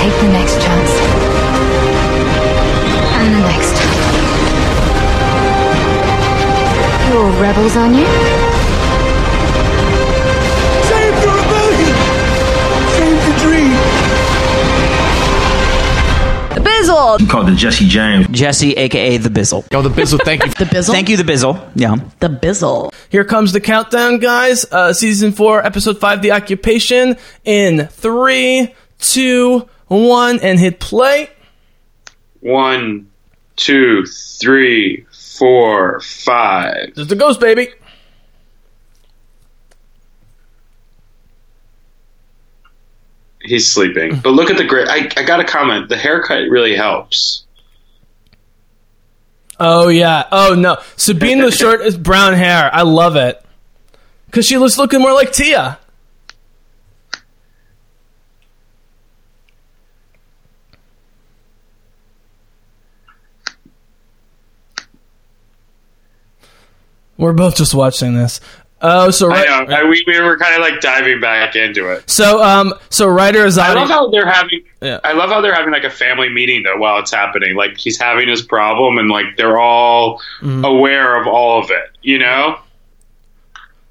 Take the next chance. And the next. You're rebels, aren't you? Save the rebellion! Save the dream! The Bizzle. You called the Jesse James. Jesse, aka the Bizzle. Oh, the Bizzle, thank you. The Bizzle. Thank you, the Bizzle. Yeah. The Bizzle. Here comes the countdown, guys. Uh, season four, episode five, The Occupation. In three, two, one, and hit play. One, two, three, four, five. There's the ghost, baby. He's sleeping. But look at the gray. I, I got to comment. The haircut really helps. Oh yeah. Oh no. Sabine with short is brown hair. I love it. Cause she looks looking more like Tiya. We're both just watching this. Oh, so right. I know. I, we, we were kind of like diving back into it. So um, so writer is I love how they're having. Yeah. I love how they're having like a family meeting though while it's happening. Like he's having his problem, and like they're all Mm-hmm. aware of all of it. You know.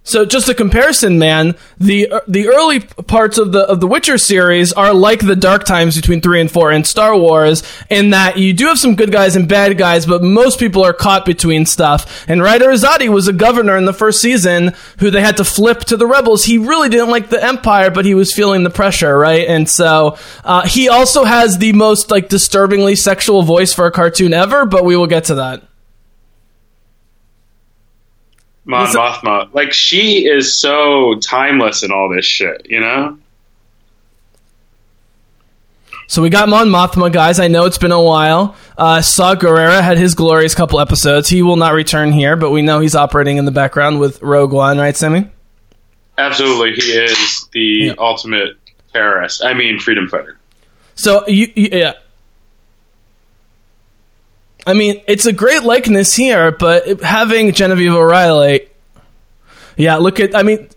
So just a comparison, man. The uh, the early parts of the of the Witcher series are like the dark times between three and four in Star Wars, in that you do have some good guys and bad guys, but most people are caught between stuff. And Ryder Azadi was a governor in the first season who they had to flip to the rebels. He really didn't like the Empire, but he was feeling the pressure, right? And so uh, he also has the most like disturbingly sexual voice for a cartoon ever. But we will get to that. Mon Listen- Mothma, like she is so timeless in all this shit. You know. So we got Mon Mothma, guys. I know it's been a while. Uh, Saw Gerrera had his glorious couple episodes. He will not return here, but we know he's operating in the background with Rogue One, right, Sammy? Absolutely, he is the Yeah. ultimate terrorist. I mean, freedom fighter. So you, you, yeah. I mean, it's a great likeness here, but having Genevieve O'Reilly, yeah. Look at, I mean,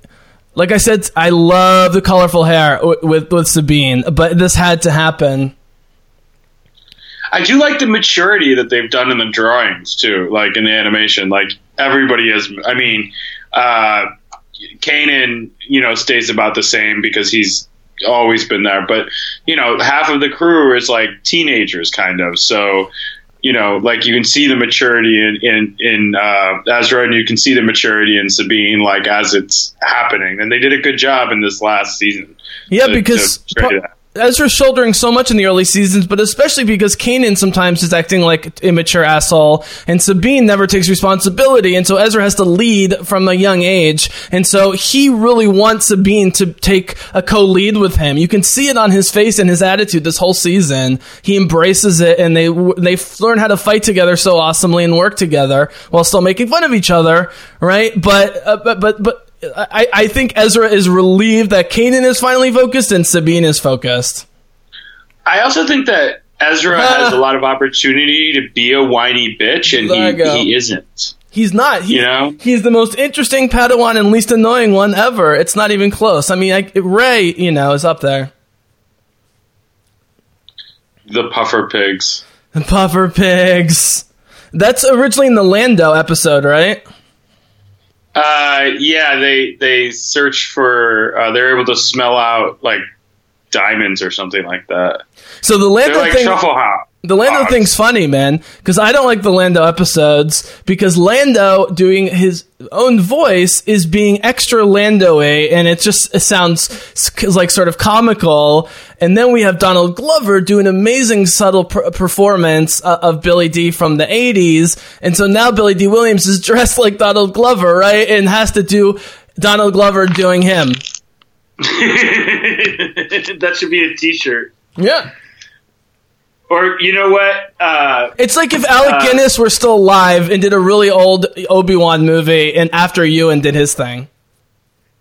like I said, I love the colorful hair with with Sabine, but this had to happen. I do like the maturity that they've done in the drawings too, like in the animation. Like everybody is. I mean, uh, Kanan, you know, stays about the same because he's always been there. But you know, half of the crew is like teenagers, kind of. So. You know, like you can see the maturity in in, in uh, Ezra, and you can see the maturity in Sabine, like as it's happening, and they did a good job in this last season. Yeah, to- because to. Ezra's shouldering so much in the early seasons, but especially because Kanan sometimes is acting like immature asshole, and Sabine never takes responsibility, and so Ezra has to lead from a young age, and so he really wants Sabine to take a co-lead with him. You can see it on his face and his attitude this whole season. He embraces it, and they they learn how to fight together so awesomely and work together while still making fun of each other, right? But uh, but but but. I, I think Ezra is relieved that Kanan is finally focused and Sabine is focused. I also think that Ezra has a lot of opportunity to be a whiny bitch, and There you go. he, he isn't. He's not. He, You know? he's the most interesting Padawan and least annoying one ever. It's not even close. I mean, like, Rey, you know, is up there. The puffer pigs. The Puffer Pigs. That's originally in the Lando episode, right? Uh, yeah, they they search for. Uh, they're able to smell out like diamonds or something like that. So the Lando like thing. The Lando hogs. thing's funny, man, because I don't like the Lando episodes because Lando doing his own voice is being extra Lando-y, and it just it sounds like sort of comical. And then we have Donald Glover do an amazing subtle per- performance uh, of Billy Dee from the '80s, and so now Billy Dee Williams is dressed like Donald Glover, right, and has to do Donald Glover doing him. that should be a T-shirt. Yeah. Or you know what? Uh, It's like if Alec Uh, Guinness were still alive and did a really old Obi Wan movie, and after Ewan did his thing.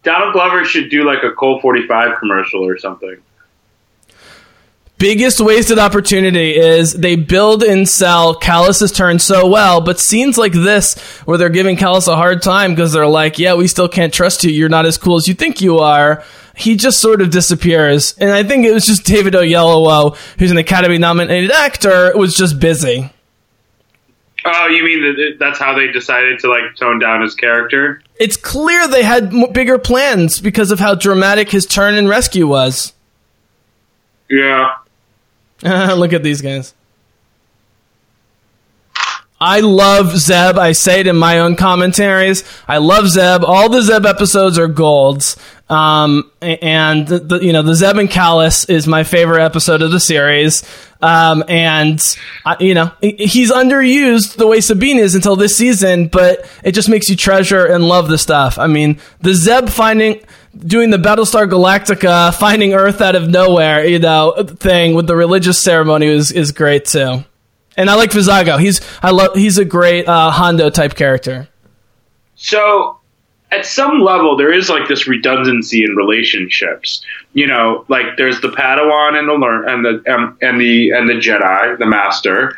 Donald Glover should do like a Colt 45 commercial or something. Biggest wasted opportunity is they build and sell Kallus's turn so well, but scenes like this where they're giving Kallus a hard time because they're like, "Yeah, we still can't trust you. You're not as cool as you think you are." He just sort of disappears, and I think it was just David Oyelowo, who's an Academy-nominated actor, was just busy. Oh, you mean that that's how they decided to like tone down his character? It's clear they had m- bigger plans because of how dramatic his turn in rescue was. Yeah. Look at these guys. I love Zeb. I say it in my own commentaries. I love Zeb. All the Zeb episodes are golds. Um, and the, the, you know, the Zeb and Kallus is my favorite episode of the series. Um, and uh, you know, he's underused the way Sabine is until this season, but it just makes you treasure and love the stuff. I mean, the Zeb finding, doing the Battlestar Galactica, finding Earth out of nowhere, you know, thing with the religious ceremony is is great too. And I like Vizago. He's I love he's a great uh, Hondo type character. So, at some level, there is like this redundancy in relationships. You know, like there's the Padawan and the learn and the um, and the and the Jedi, the Master.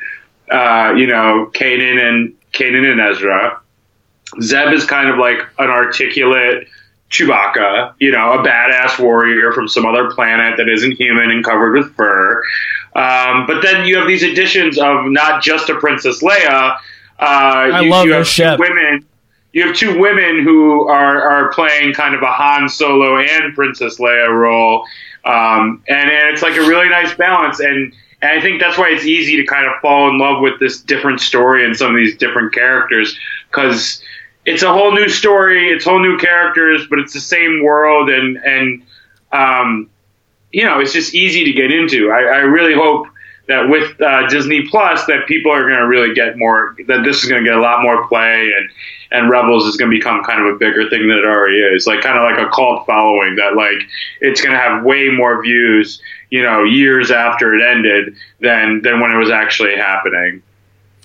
Uh, you know, Kanan and Kanan and Ezra. Zeb is kind of like an articulate Chewbacca, you know, a badass warrior from some other planet that isn't human and covered with fur. Um, but then you have these additions of not just a Princess Leia. Uh, I you, love you have two women. You have two women who are are playing kind of a Han Solo and Princess Leia role, um, and, and it's like a really nice balance. And and I think that's why it's easy to kind of fall in love with this different story and some of these different characters because it's a whole new story, it's whole new characters, but it's the same world, and and um, you know, it's just easy to get into. I, I really hope that with uh, Disney Plus, that people are going to really get more. That this is going to get a lot more play, and and Rebels is going to become kind of a bigger thing than it already is. Like kind of like a cult following that like it's going to have way more views, you know, years after it ended than than when it was actually happening.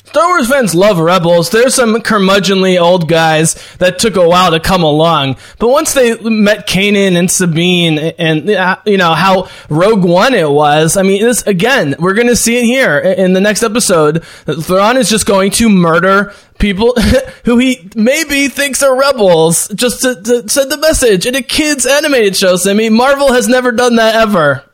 Star Wars fans love Rebels. There's some curmudgeonly old guys that took a while to come along, but once they met Kanan and Sabine, and uh, you know how Rogue One it was. I mean, this again, we're going to see it here in the next episode. Thrawn is just going to murder people who he maybe thinks are rebels just to, to send the message in a kids animated show. Simi, Marvel has never done that ever.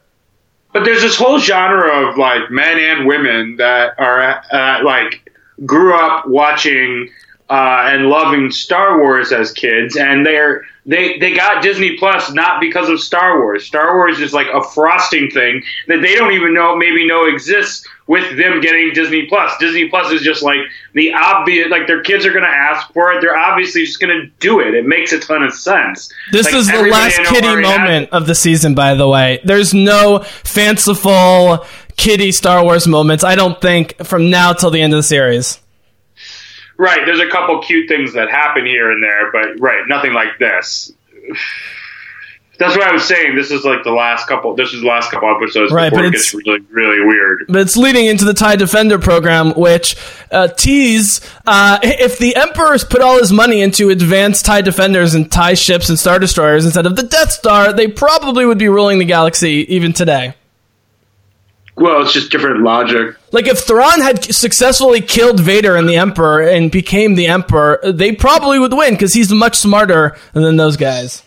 But there's this whole genre of like men and women that are uh, like grew up watching uh, and loving Star Wars as kids, and they're they they got Disney Plus not because of Star Wars. Star Wars is like a frosting thing that they don't even know maybe know exists with them getting Disney Plus. Disney Plus is just like the obvious like their kids are going to ask for it. They're obviously just going to do it. It makes a ton of sense. This Like, is the last kitty moment of the season, by the way. There's no fanciful kitty Star Wars moments, I don't think, from now till the end of the series. Right, there's a couple cute things that happen here and there, but right, nothing like this. That's what I was saying. This is like the last couple. This is the last couple episodes Right, before but it gets really, really weird. But it's leading into the TIE Defender program, which uh, tease uh, if the Emperor's put all his money into advanced TIE Defenders and TIE ships and Star Destroyers instead of the Death Star, they probably would be ruling the galaxy even today. Well, it's just different logic. Like if Thrawn had successfully killed Vader and the Emperor and became the Emperor, they probably would win because he's much smarter than those guys.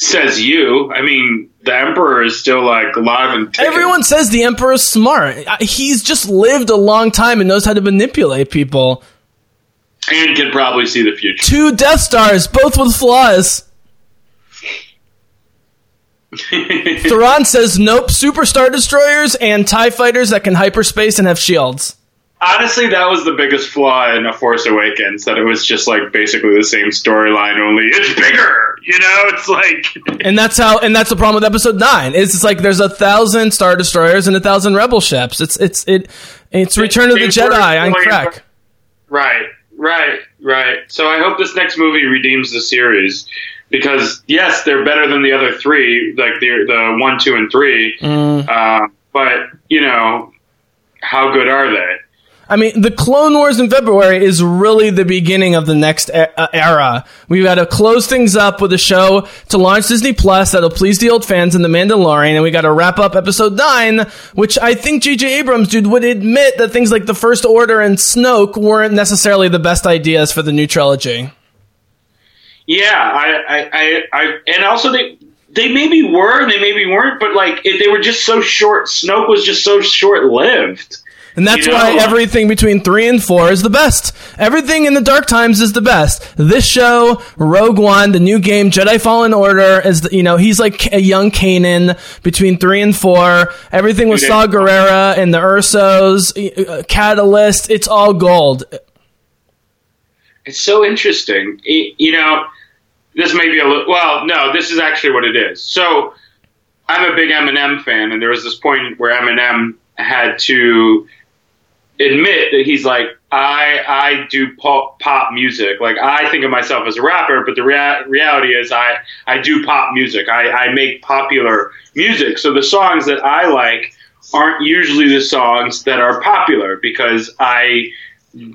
Says you. I mean, the Emperor is still like alive and kicking. Everyone says the Emperor's smart. He's just lived a long time and knows how to manipulate people. and can probably see the future. Two Death Stars, both with flaws. Thrawn says nope, super Star Destroyers and TIE fighters that can hyperspace and have shields. Honestly, that was the biggest flaw in A Force Awakens. That it was just like basically the same storyline, only it's bigger. You know, it's like And that's how and that's the problem with episode nine. It's just like there's a thousand Star Destroyers and a thousand Rebel ships. It's it's it it's Return of the Jedi on crack. Right, right, right. So I hope this next movie redeems the series because yes, they're better than the other three, like the the one, two, and three. Uh, but you know, how good are they? I mean, the Clone Wars in February is really the beginning of the next uh, era. We've got to close things up with a show to launch Disney Plus that'll please the old fans in The Mandalorian, and we got to wrap up Episode Nine, which I think J.J. Abrams, dude, would admit that things like the First Order and Snoke weren't necessarily the best ideas for the new trilogy. Yeah, I, I, I, I and also they they maybe were they maybe weren't, but like it, they were just so short. Snoke was just so short lived. And that's You know- why everything between three and four is the best. Everything in the Dark Times is the best. This show, Rogue One, the new game, Jedi Fallen Order, is the, you know he's like a young Kanan between three and four. Everything with Saw Gerrera and the Ersos, uh, Catalyst, it's all gold. It's so interesting. Y- You know, this may be a little. Well, no, this is actually what it is. So, I'm a big Eminem fan, and there was this point where Eminem had to admit that he's like, I I do pop, pop music. Like I think of myself as a rapper, but the rea- reality is I I do pop music. I, I make popular music. So the songs that I like aren't usually the songs that are popular because I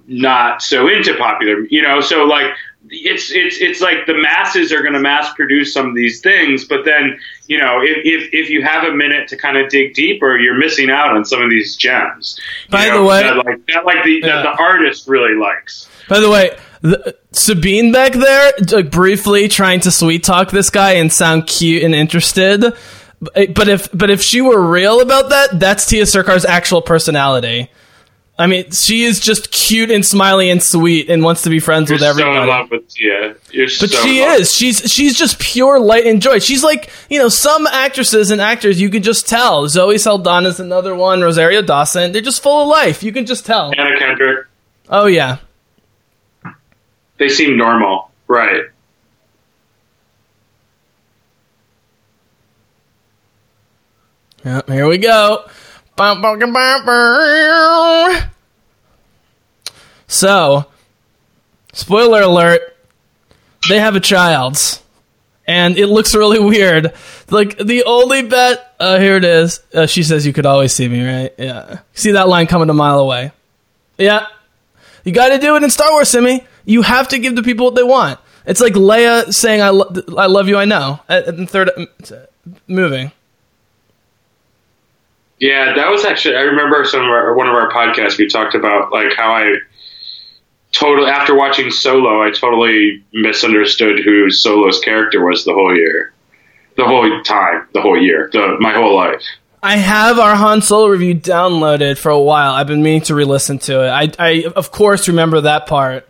not so into popular, you know. So like it's it's it's like the masses are going to mass produce some of these things, but then you know if, if if you have a minute to kind of dig deeper, you're missing out on some of these gems. By know, the way- that, like that like the Yeah. that the artist really likes. By the way, the, Sabine back there, like, briefly trying to sweet talk this guy and sound cute and interested. But if but if she were real about that, that's Tiya Sircar's actual personality. I mean, she is just cute and smiley and sweet and wants to be friends You're with so everybody. in love with Tiya. You're But so she in love. is. She's she's just pure light and joy. She's like you know some actresses and actors you can just tell. Zoe Saldana is another one. Rosario Dawson. They're just full of life. You can just tell. Anna Kendrick. Oh yeah. They seem normal, right? Yep, here we go. So, spoiler alert, they have a child. And it looks really weird. Like, the only bet. Uh, here it is. Uh, she says, You could always see me, right? Yeah. See that line coming a mile away. Yeah. You gotta do it in Star Wars, Simi. You have to give the people what they want. It's like Leia saying, I, lo- I love you, I know, at, at third uh, movie. Yeah, that was actually. I remember some of our, one of our podcasts. We talked about like how I totally after watching Solo, I totally misunderstood who Solo's character was the whole year, the whole time, the whole year, the my whole life. I have our Han Solo review downloaded for a while. I've been meaning to re-listen to it. I, I of course remember that part.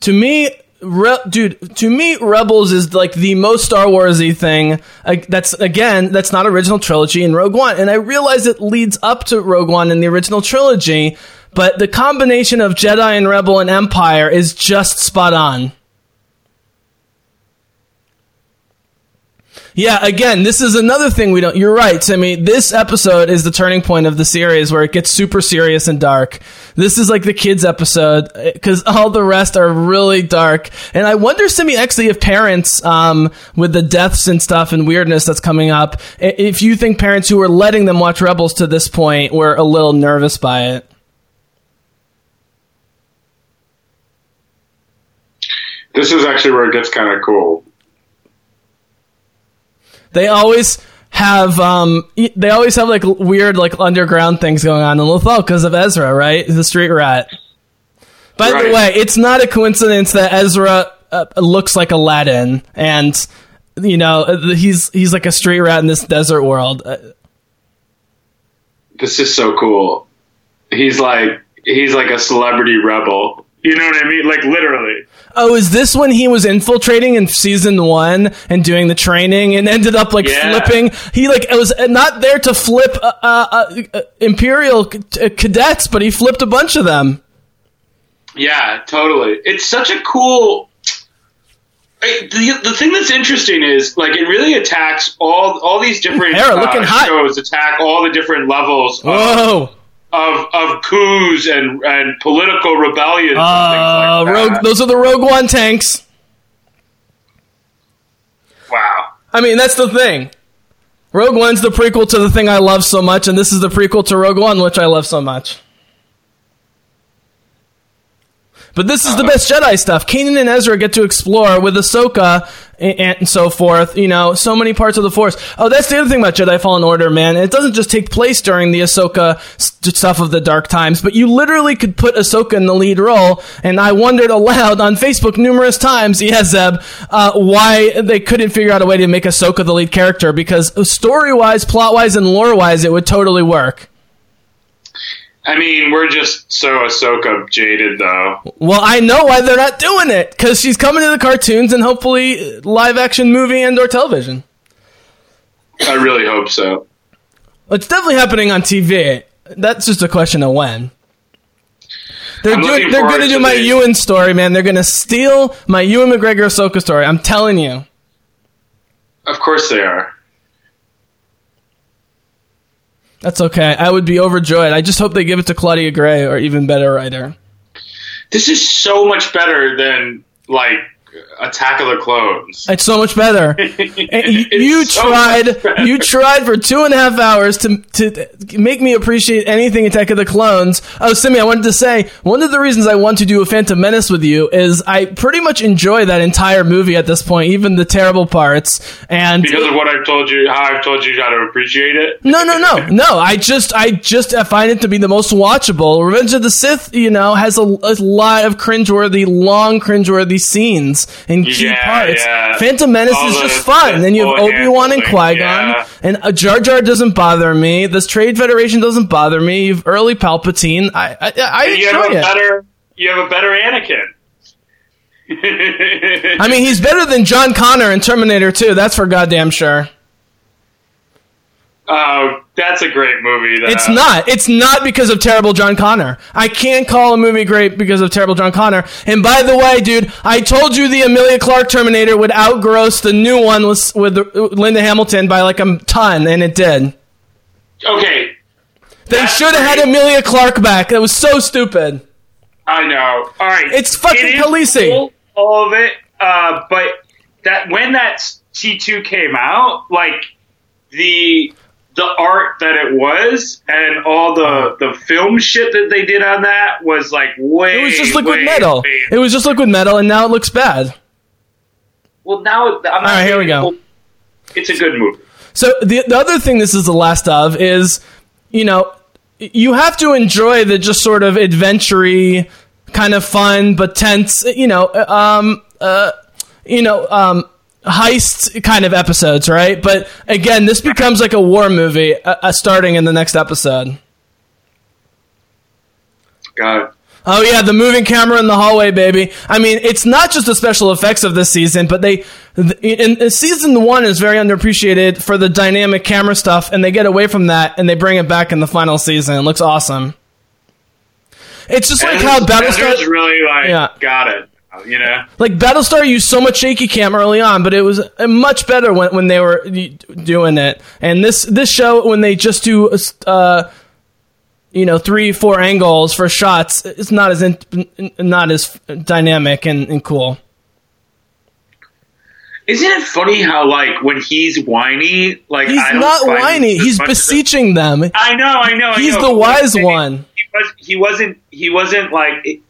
To me, Re- dude, to me, Rebels is like the most Star Warsy thing. Uh, that's again, that's not original trilogy in Rogue One, and I realize it leads up to Rogue One in the original trilogy, but the combination of Jedi and Rebel and Empire is just spot on. Yeah, again, this is another thing we don't. You're right, Timmy. This episode is the turning point of the series where it gets super serious and dark. This is like the kids' episode because all the rest are really dark. And I wonder, Simi, actually, if parents, um, with the deaths and stuff and weirdness that's coming up, if you think parents who were letting them watch Rebels to this point were a little nervous by it. This is actually where it gets kind of cool. They always have um they always have like weird like underground things going on in Lothal because of Ezra, right? The street rat. By the way, it's not a coincidence that Ezra uh, looks like Aladdin, and you know uh, he's he's like a street rat in this desert world. Uh, This is so cool. He's like he's like a celebrity rebel. You know what I mean? Like literally. Oh, is this when he was infiltrating in season one and doing the training and ended up like Yeah. flipping? He like it was not there to flip uh, uh, uh, Imperial c- uh, cadets, but he flipped a bunch of them. Yeah, totally. It's such a cool. I- The, the thing that's interesting is like it really attacks all all these different Hera, uh, looking hot. shows attack all the different levels Whoa! of of of coups and and political rebellions. Uh, and things like Rogue, that. those are the Rogue One tanks. wow. I mean, that's the thing. Rogue One's the prequel to the thing I love so much, and this is the prequel to Rogue One, which I love so much. But this is the best Jedi stuff. Kanan and Ezra get to explore with Ahsoka and, and so forth. You know, so many parts of the Force. Oh, that's the other thing about Jedi Fallen Order, man. It doesn't just take place during the Ahsoka st- stuff of the Dark Times, but you literally could put Ahsoka in the lead role. And I wondered aloud on Facebook numerous times, yeah, Zeb, uh, why they couldn't figure out a way to make Ahsoka the lead character because story wise, plot wise, and lore wise, it would totally work. I mean, we're just so Ahsoka jaded, though. Well, I know why they're not doing it because she's coming to the cartoons and hopefully live action movie and or television. I really hope so. It's definitely happening on TV. That's just a question of when. They're doing. They're going to do my Ewan story, man. They're going to steal my Ewan McGregor Ahsoka story. I'm telling you. Of course they are. That's okay. I would be overjoyed. I just hope they give it to Claudia Gray or even better writer. This is so much better than like Attack of the Clones. It's so much better. You, you so tried. better. You tried for two and a half hours to to make me appreciate anything Attack of the Clones. Oh, Simi, I wanted to say one of the reasons I want to do a Phantom Menace with you is I pretty much enjoy that entire movie at this point, even the terrible parts. And Because of what I've told you, how I've told you how to appreciate it. no, no, no, no. I just, I just I find it to be the most watchable. Revenge of the Sith, you know, has a, a lot of cringeworthy, long cringeworthy scenes and key Yeah, parts. yeah. Phantom Menace All is just fun. Then you have Obi Wan and Qui Gon, yeah. and uh, Jar Jar doesn't bother me. This Trade Federation doesn't bother me. You've early Palpatine. I, I, I And you have a it. better, you have a better Anakin. I mean, he's better than John Connor in Terminator 2. That's for goddamn sure. Oh, that's a great movie. Though. It's not. It's not because of terrible John Connor. I can't call a movie great because of terrible John Connor. And by the way, dude, I told you the Emilia Clarke Terminator would outgross the new one with, with Linda Hamilton by like a ton, and it did. Okay, They should have had. Emilia Clarke back. That was so stupid. I know. All right, It's fucking It Khaleesi. cool, all of it. Uh, but that when that T two came out, like the the art that it was and all the the film shit that they did on that was like way. It was just liquid way, metal. way- It was just liquid metal, and now it looks bad. well, now I'm not right, here we go. It's a good movie. So the the other thing this is the last of is, you know, you have to enjoy the just sort of adventure kind of fun but tense, you know, um, uh, you know, um, heist kind of episodes, right? But again, this becomes like a war movie uh, uh, starting in the next episode. God. Oh yeah, the moving camera in the hallway, baby. I mean, it's not just the special effects of this season, but they, in, in season one is very underappreciated for the dynamic camera stuff, and they get away from that and they bring it back in the final season. It looks awesome. It's just like how Battlestar, really like Yeah. got it. You know. like Battlestar used so much shaky cam early on, but it was uh, much better when, when they were doing it. And this this show, when they just do, uh, you know, three four angles for shots, it's not as in, not as dynamic and, and cool. Isn't it funny how like when he's whiny, like He's I don't not whiny. He's beseeching them. I know, I know. I He's know, the but what I'm wise saying, one. He was. He wasn't. He wasn't like. it-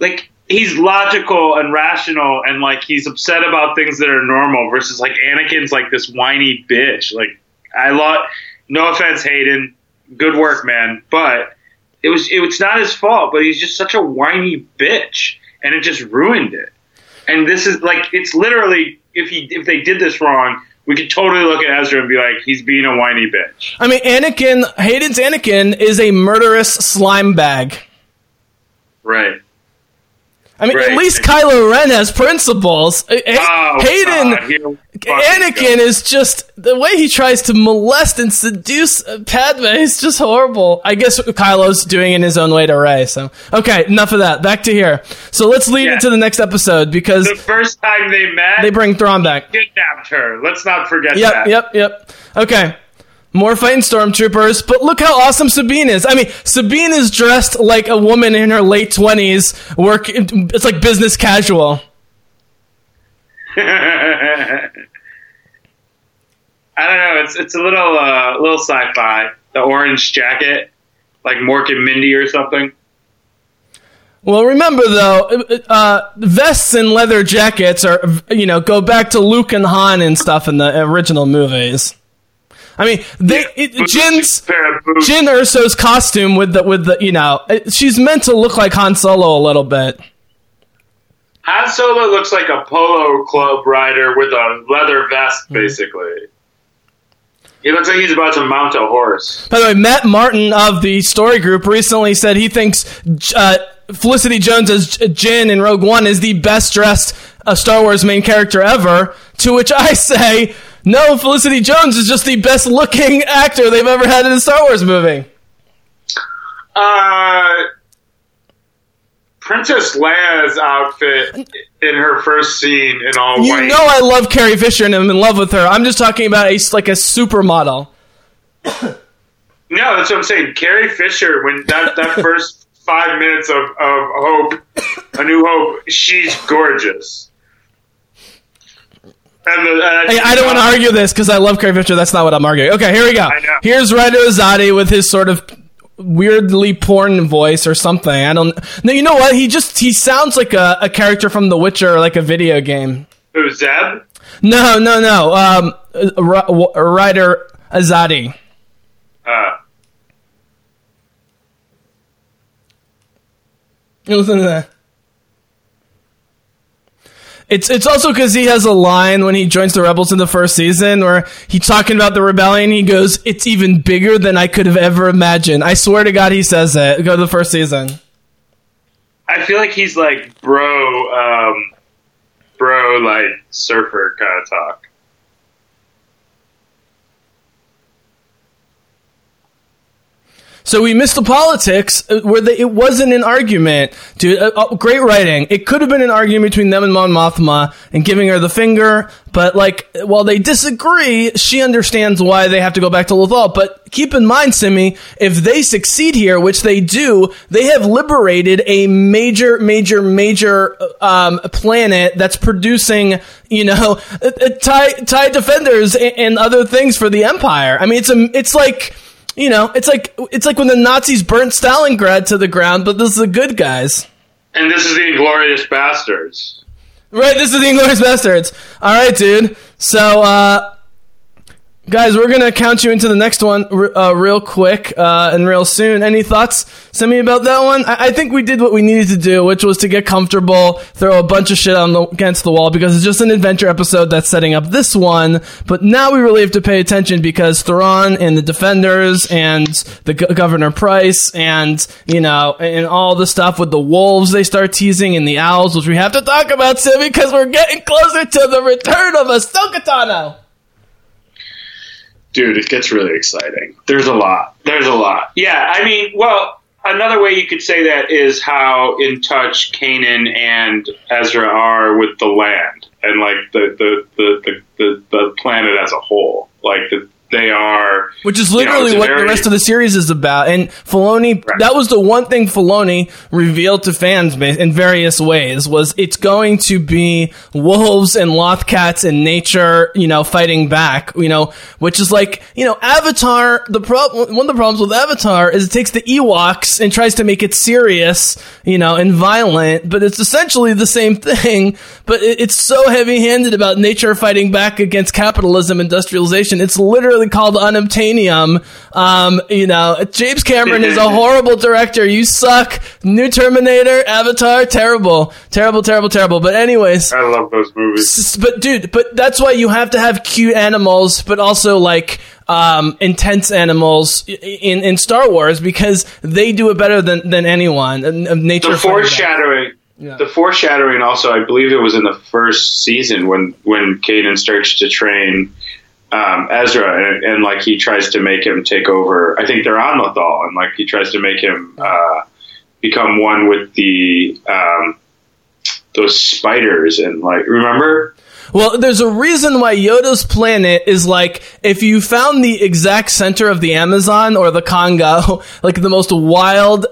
Like he's logical and rational, and like he's upset about things that are normal. Versus like Anakin's like this whiny bitch. Like I lot. No offense, Hayden. Good work, man. But it was. It was not his fault. But he's just such a whiny bitch, and it just ruined it. And this is like it's literally if he if they did this wrong, we could totally look at Ezra and be like, he's being a whiny bitch. I mean, Anakin, Hayden's Anakin is a murderous slime bag. Right. I mean, at least Kylo Ren has principles. Hay- Oh, Hayden, God, here we fucking Anakin go. is just the way he tries to molest and seduce uh, Padme is just horrible. I guess Kylo's doing in his own way to Rey. So, okay, enough of that. Back to here. So let's lead Yeah. into the next episode because the first time they met, they bring Thrawn back. kidnapped her. Let's not forget Yep, that. yep, yep. Okay. More fighting stormtroopers, but look how awesome Sabine is. I mean, Sabine is dressed like a woman in her late twenties. Work, it's like business casual. I don't know. It's it's a little uh, little sci-fi. The orange jacket, like Mork and Mindy or something. Well, remember though, uh, vests and leather jackets are, you know, go back to Luke and Han and stuff in the original movies. I mean, they, it, Jyn's Pair of boots. Jyn Erso's costume with the with the you know, she's meant to look like Han Solo a little bit. Han Solo looks like a polo club rider with a leather vest, basically. He looks like he's about to mount a horse. By the way, Matt Martin of the Story Group recently said he thinks uh, Felicity Jones as Jyn in Rogue One is the best dressed uh, Star Wars main character ever. To which I say, no, Felicity Jones is just the best looking actor they've ever had in a Star Wars movie. Uh, Princess Leia's outfit in her first scene in all You white. know I love Carrie Fisher and I'm in love with her. I'm just talking about a like a supermodel. No, that's what I'm saying. Carrie Fisher, when that, that first five minutes of, of Hope, A New Hope, she's gorgeous. Uh, Hey, I don't want to argue this because I love Carrie Fisher. That's not what I'm arguing. Okay, here we go. Here's Ryder Azadi with his sort of weirdly porn voice or something. I don't. No, you know what? He just he sounds like a, a character from The Witcher, or like a video game. Who, Zeb? No, no, no. Um, uh, Ryder Azadi. Uh, Listen to that. It's it's also because he has a line when he joins the rebels in the first season where he's talking about the rebellion. He goes, "It's even bigger than I could have ever imagined." I swear to God, he says it. Go to the first season. I feel like he's like bro, um, bro, like surfer kind of talk. So we missed the politics uh, where they, it wasn't an argument, dude. Uh, uh, great writing. It could have been an argument between them and Mon Mothma and giving her the finger, but like while they disagree, she understands why they have to go back to Lothal. But keep in mind, Simi, if they succeed here, which they do, they have liberated a major, major, major um, planet that's producing, you know, uh, uh, tie tie defenders and, and other things for the Empire. I mean, it's a, it's like you know, it's like it's like when the Nazis burnt Stalingrad to the ground, but this is the good guys. And this is the Inglorious Bastards. Right, this is the Inglorious Bastards. All right, dude. So, uh, guys, we're gonna count you into the next one uh, real quick uh, and real soon. Any thoughts, me about that one? I-, I think we did what we needed to do, which was to get comfortable, throw a bunch of shit on the- against the wall because it's just an adventure episode that's setting up this one. But now we really have to pay attention because Thrawn and the Defenders and the Governor Pryce and you know and all the stuff with the wolves they start teasing and the owls, which we have to talk about, Sim, because we're getting closer to the return of a Tano. Dude, it gets really exciting. There's a lot. There's a lot. Yeah, I mean, well, another way you could say that is how in touch Kanan and Ezra are with the land and like the the the, the, the, the planet as a whole. Like the, they are Which is you know, literally it's a what the rest of the series is about. And Filoni, Right. that was the one thing Filoni revealed to fans in various ways was it's going to be wolves and lothcats and nature, you know, fighting back, you know, which is like, you know, Avatar, the problem, one of the problems with Avatar is it takes the Ewoks and tries to make it serious, you know, and violent, but it's essentially the same thing, but it, it's so heavy handed about nature fighting back against capitalism, industrialization. It's literally called unobtainium. Um, you know, James Cameron is a horrible director. You suck. New Terminator, Avatar, terrible, terrible, terrible, terrible. But anyways, I love those movies. but dude, but that's why you have to have cute animals, but also like um, intense animals in in Star Wars because they do it better than than anyone. Nature The foreshadowing. The foreshadowing also, I believe it was in the first season when when Caden starts to train um, Ezra, and, and like he tries to make him take over. I think they're on Lothal, and like he tries to make him uh, become one with the um, those spiders, and like remember. Well, there's a reason why Yoda's planet is like if you found the exact center of the Amazon or the Congo, like the most wild,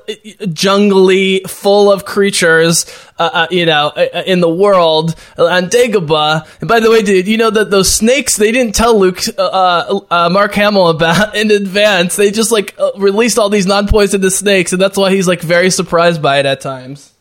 jungly, full of creatures, uh, uh, you know, uh, in the world on Dagobah. And by the way, dude, you know that those snakes they didn't tell Luke, uh, uh, Mark Hamill about in advance. They just like uh, released all these non-poisonous snakes, and that's why he's like very surprised by it at times.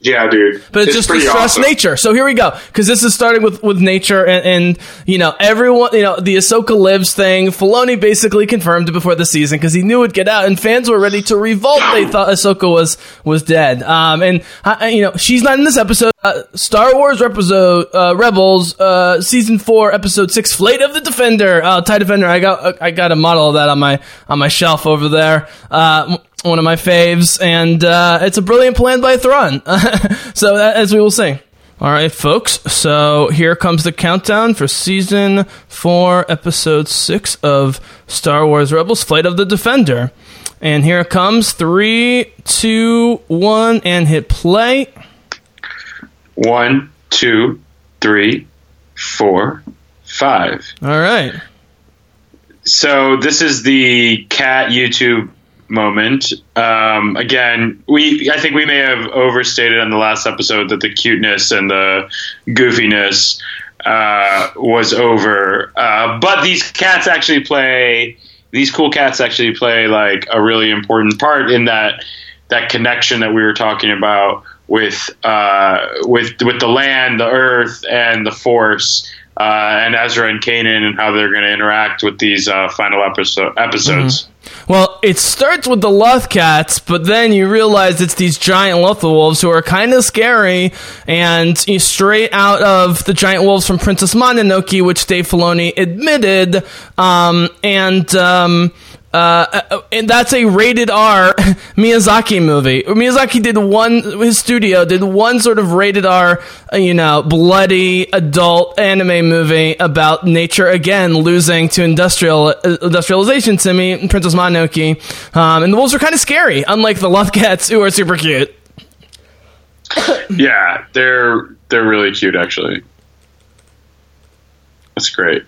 Yeah, dude. But it's, just pretty distrust awesome. nature. So here we go. Because this is starting with, with nature and, and, you know, everyone, you know, the Ahsoka lives thing. Filoni basically confirmed it before the season because he knew it'd get out and fans were ready to revolt. They thought Ahsoka was, was dead. Um, and, uh, you know, she's not in this episode. Uh, Star Wars episode, uh, Rebels, uh, season four, episode six, Flight of the Defender, uh, TIE Defender. I got, I got a model of that on my, on my shelf over there. Uh, one of my faves, and uh, it's a brilliant plan by Thrawn. so that, as we will see. All right, folks. So here comes the countdown for season four, episode six of Star Wars Rebels: Flight of the Defender. And here it comes three, two, one, and hit play. One, two, three, four, five. All right. So this is the cat YouTube moment. Um, again, we I think we may have overstated on the last episode that the cuteness and the goofiness uh, was over, uh, but these cats actually play. These cool cats actually play like a really important part in that that connection that we were talking about with uh, with with the land, the earth, and the force. Uh, and Ezra and Kanan and how they're going to interact with these uh, final episode episodes. Well, it starts with the Loth cats, but then you realize it's these giant Loth wolves who are kind of scary, and you straight out of the giant wolves from Princess Mononoke, which Dave Filoni admitted, um, and. Um, uh, and that's a rated R Miyazaki movie. Miyazaki did one, his studio did one sort of rated R, uh, you know, bloody adult anime movie about nature again losing to industrial uh, industrialization to me, Princess Mononoke. Um, and the wolves are kind of scary, unlike the Loth Cats, who are super cute. yeah, they're they're really cute actually. That's great.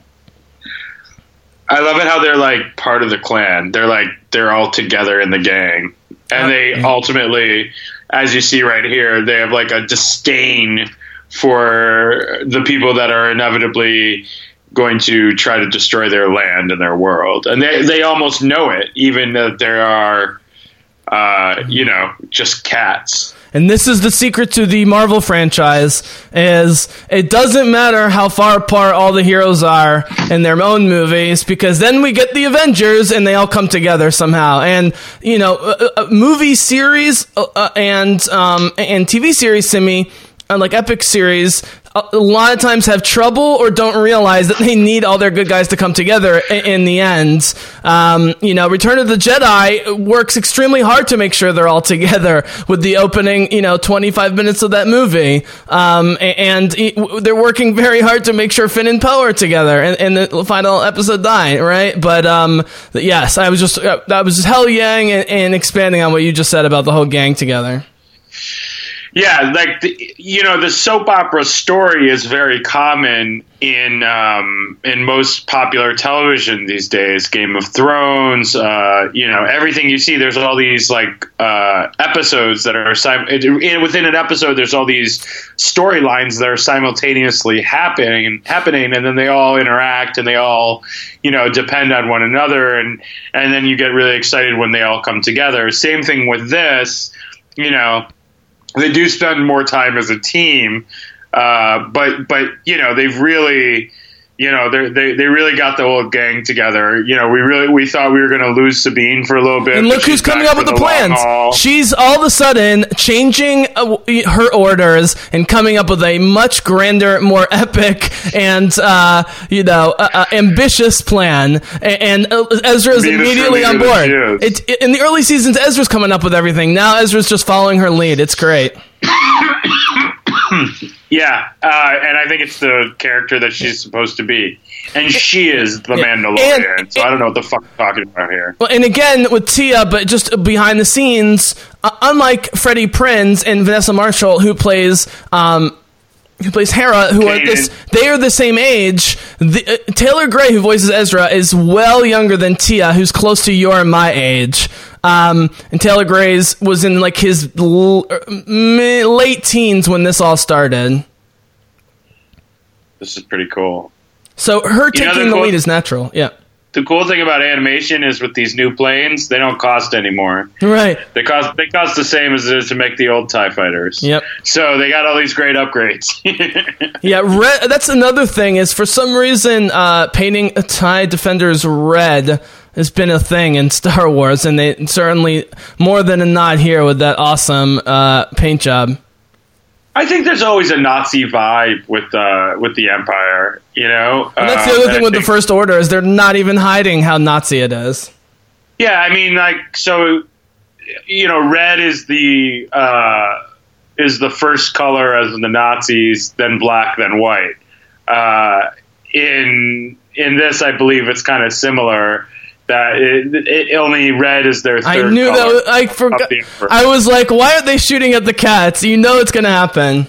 I love it how they're like part of the clan. They're like they're all together in the gang, and they ultimately, as you see right here, they have like a disdain for the people that are inevitably going to try to destroy their land and their world, and they they almost know it, even that there are, uh, you know, just cats. And this is the secret to the Marvel franchise is it doesn't matter how far apart all the heroes are in their own movies because then we get the Avengers and they all come together somehow. And you know, uh, uh, movie series uh, uh, and um, and TV series simi uh, like epic series a lot of times have trouble or don't realize that they need all their good guys to come together i- in the end. Um, you know, Return of the Jedi works extremely hard to make sure they're all together with the opening, you know, 25 minutes of that movie. Um, and w- they're working very hard to make sure Finn and Poe are together in, in the final episode die, right? But, um, yes, I was just, uh, I was just hell yang and, and expanding on what you just said about the whole gang together. Yeah, like the, you know, the soap opera story is very common in um, in most popular television these days. Game of Thrones, uh, you know, everything you see. There's all these like uh, episodes that are sim- it- within an episode. There's all these storylines that are simultaneously happening, happening, and then they all interact and they all, you know, depend on one another, and and then you get really excited when they all come together. Same thing with this, you know they do spend more time as a team, uh, but but you know they've really. You know they they they really got the whole gang together. You know we really we thought we were going to lose Sabine for a little bit. And look who's coming up with for the plans. She's all of a sudden changing uh, her orders and coming up with a much grander, more epic, and uh, you know, uh, uh, ambitious plan. A- And uh, Ezra's Being immediately on board. she. It, in the early seasons, Ezra's coming up with everything. Now Ezra's just following her lead. It's great. Yeah, uh, and I think it's the character that she's supposed to be, and she is the Yeah. Mandalorian. And- so I don't know what the fuck I'm talking about here. Well, and again with Tiya, but just behind the scenes, uh, unlike Freddie Prinze and Vanessa Marshall, who plays um, who plays Hera, who are Kanan. this they are the same age. The, uh, Taylor Gray, who voices Ezra, is well younger than Tiya, who's close to your and my age. Um, and Taylor Gray's was in like his l- uh, late teens when this all started. This is pretty cool. So her You taking the the cool- lead is natural. Yeah, The cool thing about animation is with these new planes, they don't cost anymore. right. They cost they cost the same as it is to make the old Tie Fighters. Yep. So they got all these great upgrades. Yeah, red. That's another thing. Is for some reason uh, painting tie defenders red has been a thing in Star Wars, and they certainly more than a nod here with that awesome uh, paint job. I think there's always a Nazi vibe with uh, with the Empire. You know, And that's the Um, other and thing with the First Order is they're not even hiding how Nazi it is. Yeah, I mean, like, so you know, red is the uh, is the first color as in the Nazis, then black, then white. Uh, in in this, I believe it's kind of similar. That it, it only red is their. Third I knew that. Was, I forgot. I was like, why aren't they shooting at the cats? You know it's going to happen.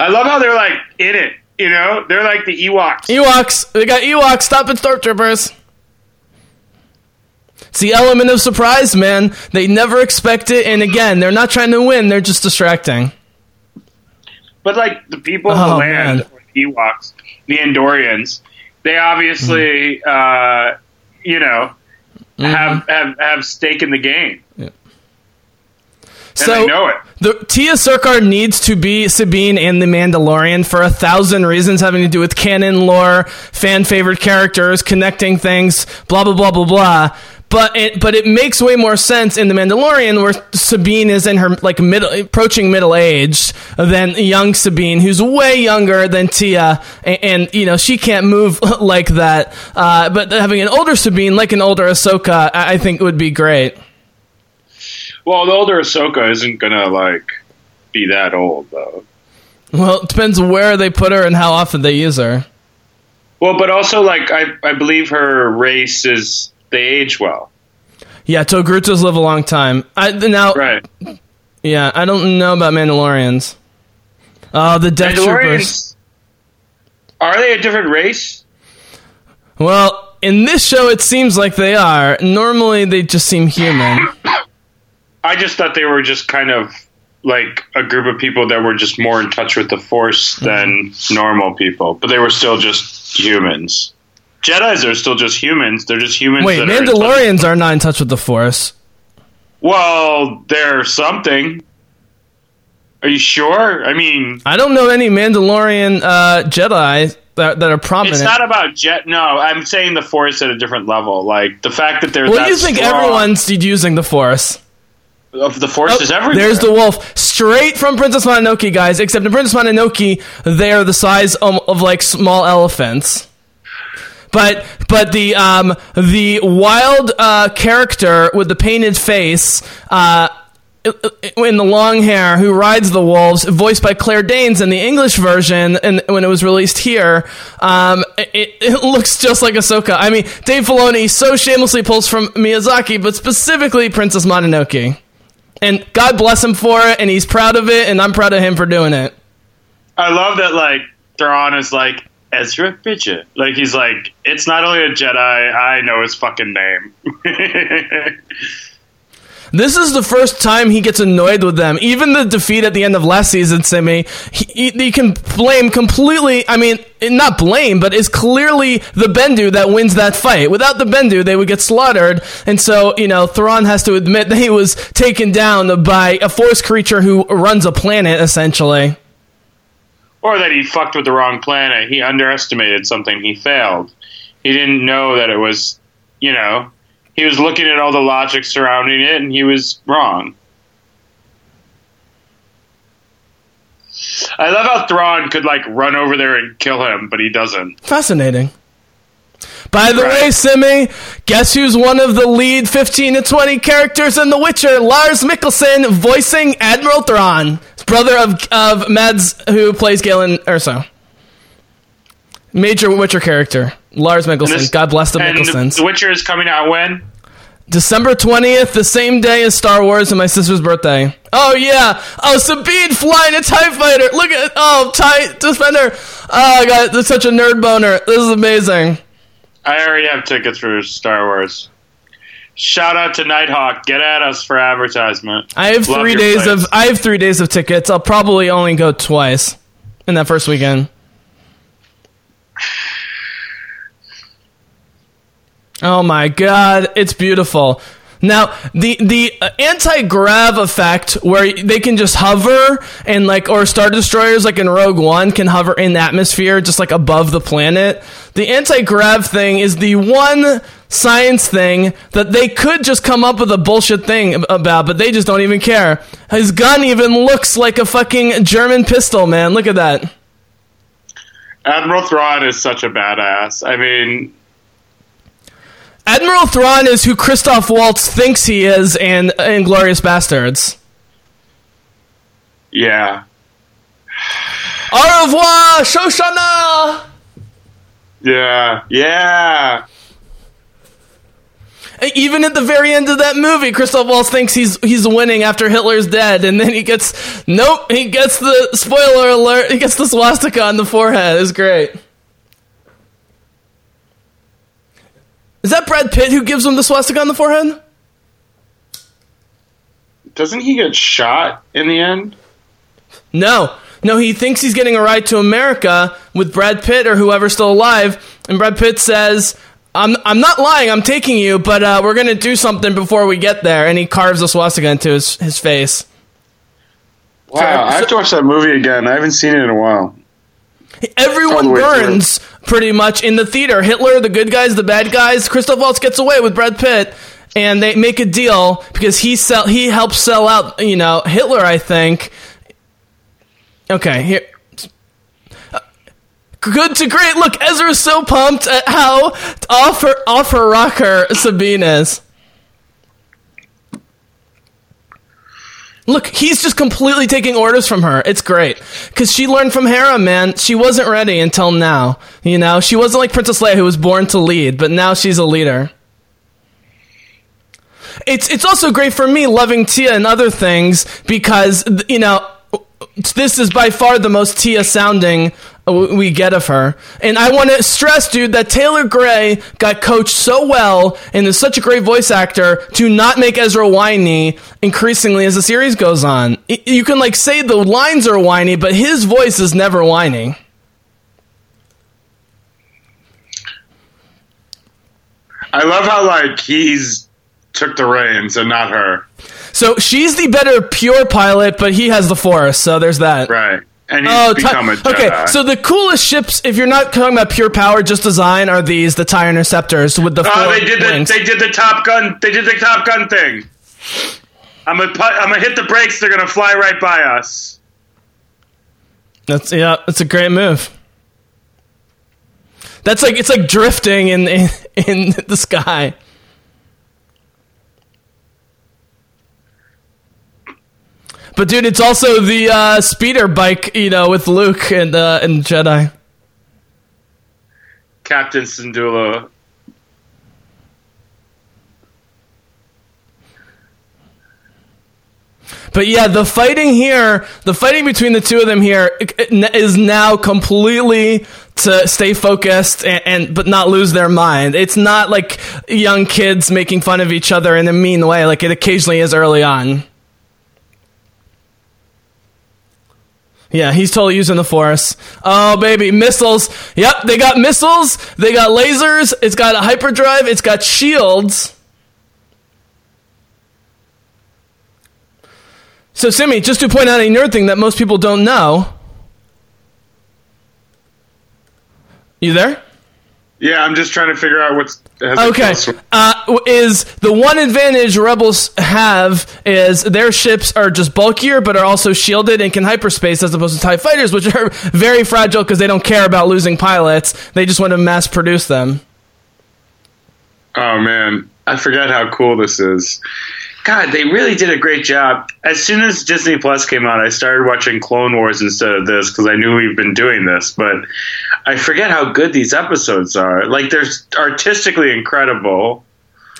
I love how they're like in it. You know, they're like the Ewoks. Ewoks. They got Ewoks stopping stormtroopers. It's the element of surprise, man. They never expect it, and again, they're not trying to win. They're just distracting. But like the people of Oh, the land, man. the Ewoks, the Andorians, they obviously, Hmm. uh, you know, Mm-hmm. have, have have stake in the game, and So they know it. the Tiya Sircar needs to be Sabine and the Mandalorian for a thousand reasons having to do with canon lore, fan favorite characters, connecting things, blah blah blah blah blah. But it but it makes way more sense in the Mandalorian where Sabine is in her like middle approaching middle age than young Sabine who's way younger than Tiya and, and you know she can't move like that. Uh, but having an older Sabine like an older Ahsoka, I, I think would be great. Well, the older Ahsoka isn't gonna like be that old though. Well, it depends where they put her and how often they use her. Well, but also like I I believe her race is they age well, Yeah, Togrutas live a long time. I now, right? yeah, I don't know about Mandalorians. Oh, the Death Troopers. Are they a different race? Well, in this show, it seems like they are. Normally, they just seem human. I just thought they were just kind of like a group of people that were just more in touch with the Force than mm-hmm. normal people, but they were still just humans. Jedi's are still just humans. They're just humans. Wait, that are Mandalorians are not in touch with the Force. Well, they're something. Are you sure? I mean, I don't know any Mandalorian uh, Jedi that, that are prominent. it's not about jet. No, I'm saying the Force at a different level. Like the fact that they're. well, that you think strong- everyone's using the Force? of the Force is Oh, everywhere. There's the wolf, straight from Princess Mononoke, guys. Except in Princess Mononoke, they are the size um, of like small elephants. But but the um the wild uh, character with the painted face. Uh, in the long hair, who rides the wolves, voiced by Claire Danes in the English version, and when it was released here, um, it, it looks just like Ahsoka. I mean, Dave Filoni so shamelessly pulls from Miyazaki, but specifically Princess Mononoke. And God bless him for it, and he's proud of it, and I'm proud of him for doing it. I love that like Thrawn is like Ezra Bridger. Like he's like, it's not only a Jedi, I know his fucking name. This is the first time he gets annoyed with them. Even the defeat at the end of last season, Simi, he, he, can blame completely. I mean, not blame, but is clearly the Bendu that wins that fight. Without the Bendu, they would get slaughtered. And so, you know, Thrawn has to admit that he was taken down by a force creature who runs a planet, essentially. Or that he fucked with the wrong planet. He underestimated something. He failed. He didn't know that it was, you know, he was looking at all the logic surrounding it and he was wrong. I love how Thrawn could like run over there and kill him, but he doesn't. Fascinating. By the Right. way, Simi, guess who's one of the lead 15 to 20 characters in The Witcher? Lars Mikkelsen voicing Admiral Thrawn, brother of, of Mads, who plays Galen Erso. Major Witcher character. Lars Mikkelsen. This- God bless the and Mikkelsens. The Witcher is coming out when? December 20th, the same day as Star Wars and my sister's birthday. Oh, yeah. Oh, Sabine flying a TIE fighter. Look at, oh, TIE Defender. Oh, God, that's such a nerd boner. This is amazing. I already have tickets for Star Wars. Shout out to Nighthawk. Get at us for advertisement. I have Love three days place. of I have three days of tickets. I'll probably only go twice in that first weekend. Oh my god, it's beautiful. Now the the uh, anti grav effect where they can just hover and like or star destroyers like in Rogue One can hover in the atmosphere just like above the planet. The anti grav thing is the one science thing that they could just come up with a bullshit thing about, but they just don't even care. His gun even looks like a fucking German pistol, man. Look at that. Admiral Thrawn is such a badass. I mean, Admiral Thrawn is who Christoph Waltz thinks he is in Inglourious Basterds. yeah. Au revoir, Shosanna! Yeah. Yeah. Even at the very end of that movie, Christoph Waltz thinks he's he's winning after Hitler's dead, and then he gets nope, he gets the spoiler alert, he gets the swastika on the forehead. It's great. Is that Brad Pitt who gives him the swastika on the forehead? Doesn't he get shot in the end? No. No, he thinks he's getting a ride to America with Brad Pitt or whoever's still alive, and Brad Pitt says, I'm, I'm not lying, I'm taking you, but uh, we're going to do something before we get there. And he carves a swastika into his, his face. Wow. I have to watch that movie again. I haven't seen it in a while. Everyone All the way burns pretty much in the theater. Hitler, the good guys, the bad guys. Christoph Waltz gets away with Brad Pitt, and they make a deal because he sell he helps sell out. You know Hitler, I think. Okay, here. Good to great. Look, Ezra's so pumped at how off her off her rocker Sabine is. Look, he's just completely taking orders from her. It's great. Because she learned from Hera, man. She wasn't ready until now. You know, she wasn't like Princess Leia who was born to lead, but now she's a leader. It's it's also great for me loving Tiya and other things because you know this is by far the most Tiya sounding we get of her. And I want to stress, dude, that Taylor Gray got coached so well and is such a great voice actor to not make Ezra whiny increasingly as the series goes on. You can like say the lines are whiny, but his voice is never whiny. I love how like he's took the reins and not her. So she's the better pure pilot, but he has the force. So there's that. Right. And he's Oh, become a Jedi. okay. So the coolest ships, if you're not talking about pure power, just design, are these the Tie Interceptors with the Oh, they did the wings. they did the Top Gun they did the Top Gun thing. I'm gonna I'm gonna hit the brakes. They're gonna fly right by us. That's yeah, that's a great move. That's like it's like drifting in in, in the sky. But dude, it's also the uh, speeder bike, you know, with Luke and uh, and Jedi. Captain Syndulla. But yeah, the fighting here, the fighting between the two of them here is now completely to stay focused and, and but not lose their mind. It's not like young kids making fun of each other in a mean way like it occasionally is early on. Yeah, he's totally using the force. Oh baby, missiles. Yep, they got missiles, they got lasers, it's got a hyperdrive, it's got shields. So, Simi, just to point out a nerd thing that most people don't know. You there? Yeah, I'm just trying to figure out what's has Okay. Uh, is the one advantage rebels have is their ships are just bulkier, but are also shielded and can hyperspace as opposed to Tie fighters, which are very fragile because they don't care about losing pilots. They just want to mass produce them. Oh man, I forgot how cool this is. God, they really did a great job. As soon as Disney Plus came out, I started watching Clone Wars instead of this because I knew we've been doing this. But I forget how good these episodes are. Like they're artistically incredible.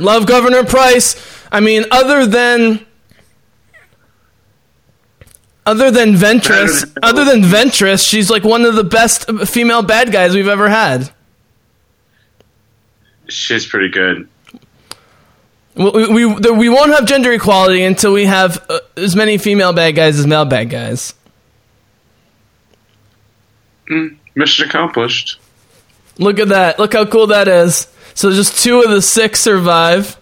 Love Governor Pryce. I mean, other than other than Ventress, than- other than Ventress, she's like one of the best female bad guys we've ever had. She's pretty good. We we, we, won't have gender equality until we have uh, as many female bad guys as male bad guys. Mission accomplished. Look at that. Look how cool that is. So just two of the six survive.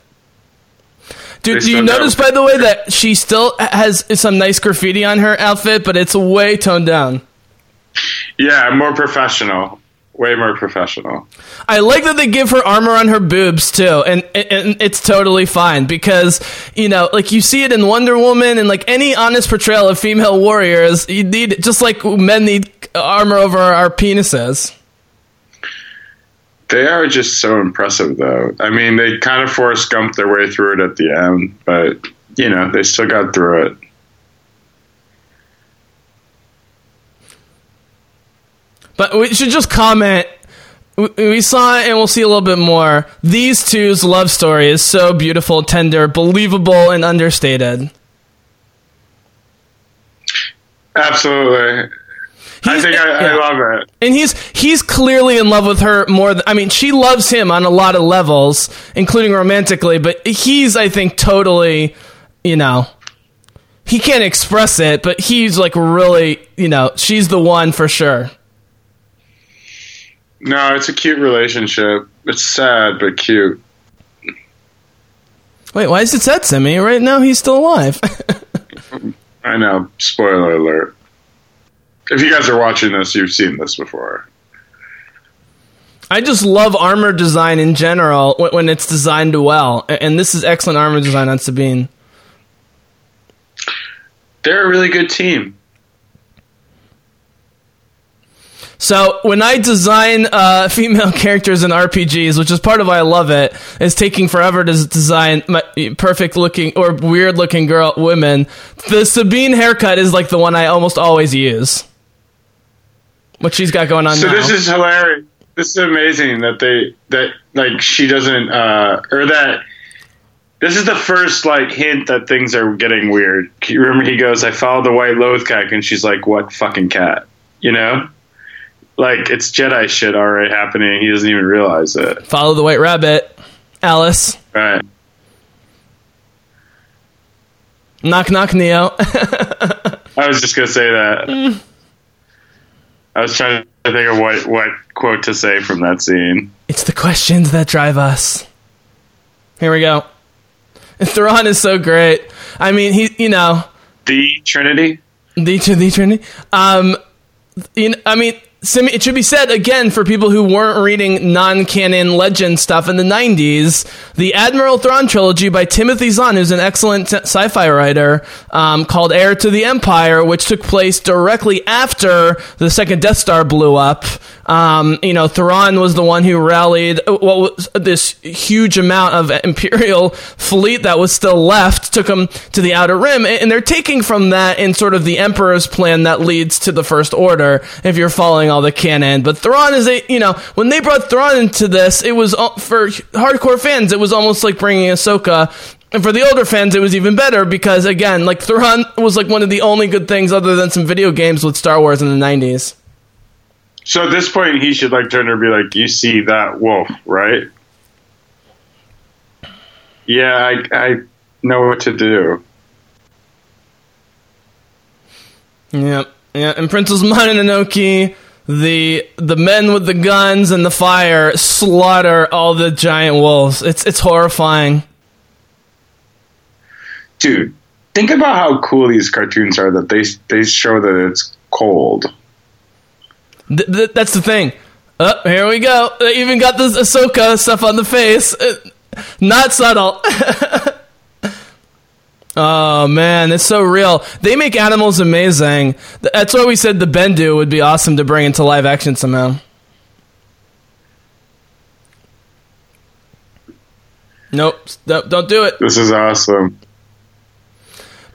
They do you notice, by the way, that she still has some nice graffiti on her outfit, but it's way toned down? Yeah, more professional. Way more professional. I like that they give her armor on her boobs too, and, and it's totally fine because you know, like you see it in Wonder Woman and like any honest portrayal of female warriors, you need just like men need armor over our penises. They are just so impressive, though. I mean, they kind of force Gump their way through it at the end, but you know, they still got through it. But we should just comment. We- saw it, and we'll see a little bit more. These two's love story is so beautiful, tender, believable, and understated. Absolutely. I He's- think I, I love it. And he's he's clearly in love with her more than I mean she loves him on a lot of levels, including romantically, but he's I think totally, you know, he can't express it, but he's like really, you know, she's the one for sure. No, it's a cute relationship. It's sad but cute. Wait, why is it sad, Simi? Right now he's still alive. I know. Spoiler alert. If you guys are watching this, you've seen this before. I just love armor design in general when, when it's designed well, and this is excellent armor design on Sabine. They're a really good team. So when I design uh, female characters in RPGs, which is part of why I love it, is taking forever to design my perfect looking or weird looking girl women. The Sabine haircut is like the one I almost always use. What she's got going on So now. this is hilarious. This is amazing that they that like she doesn't uh or that this is the first like hint that things are getting weird. You remember he goes, "I followed the white Lothcat," and she's like, "What fucking cat?" You know, like it's Jedi shit already happening. He doesn't even realize it. Follow the White Rabbit, Alice. Right? Knock knock Neo. I was just gonna say that. I was trying to think of what what quote to say from that scene. it's the questions that drive us. Here we go. Thrawn is so great. I mean, he, you know, The Trinity. The the Trinity. Um, you know, I mean, it should be said again for people who weren't reading non-canon legend stuff in the '90s. The Admiral Thrawn trilogy by Timothy Zahn, who's an excellent sci-fi writer, um, called Heir to the Empire, which took place directly after the second Death Star blew up. Um, you know, Thrawn was the one who rallied uh, what was this huge amount of Imperial fleet that was still left, took them to the Outer Rim, and they're taking from that in sort of the Emperor's plan that leads to the First Order. If you're following all the canon, but Thrawn is a you know when they brought Thrawn into this, it was for hardcore fans, it was almost like bringing Ahsoka. And for the older fans, it was even better because, again, like Thrawn was like one of the only good things other than some video games with Star Wars in the 90s. So at this point, he should like turn to be like, "You see that wolf, right?" Yeah, I, I know what to do. Yeah, yeah. And Princess Mononoke, the the men with the guns and the fire slaughter all the giant wolves. It's it's horrifying. Dude, think about how cool these cartoons are. That they they show that it's cold. Th- th- that's the thing. Oh, here we go. They even got this Ahsoka stuff on the face. Uh, not subtle. oh man, it's so real. They make animals amazing. That's why we said the Bendu would be awesome to bring into live action somehow. Nope, don't, don't do it. This is awesome.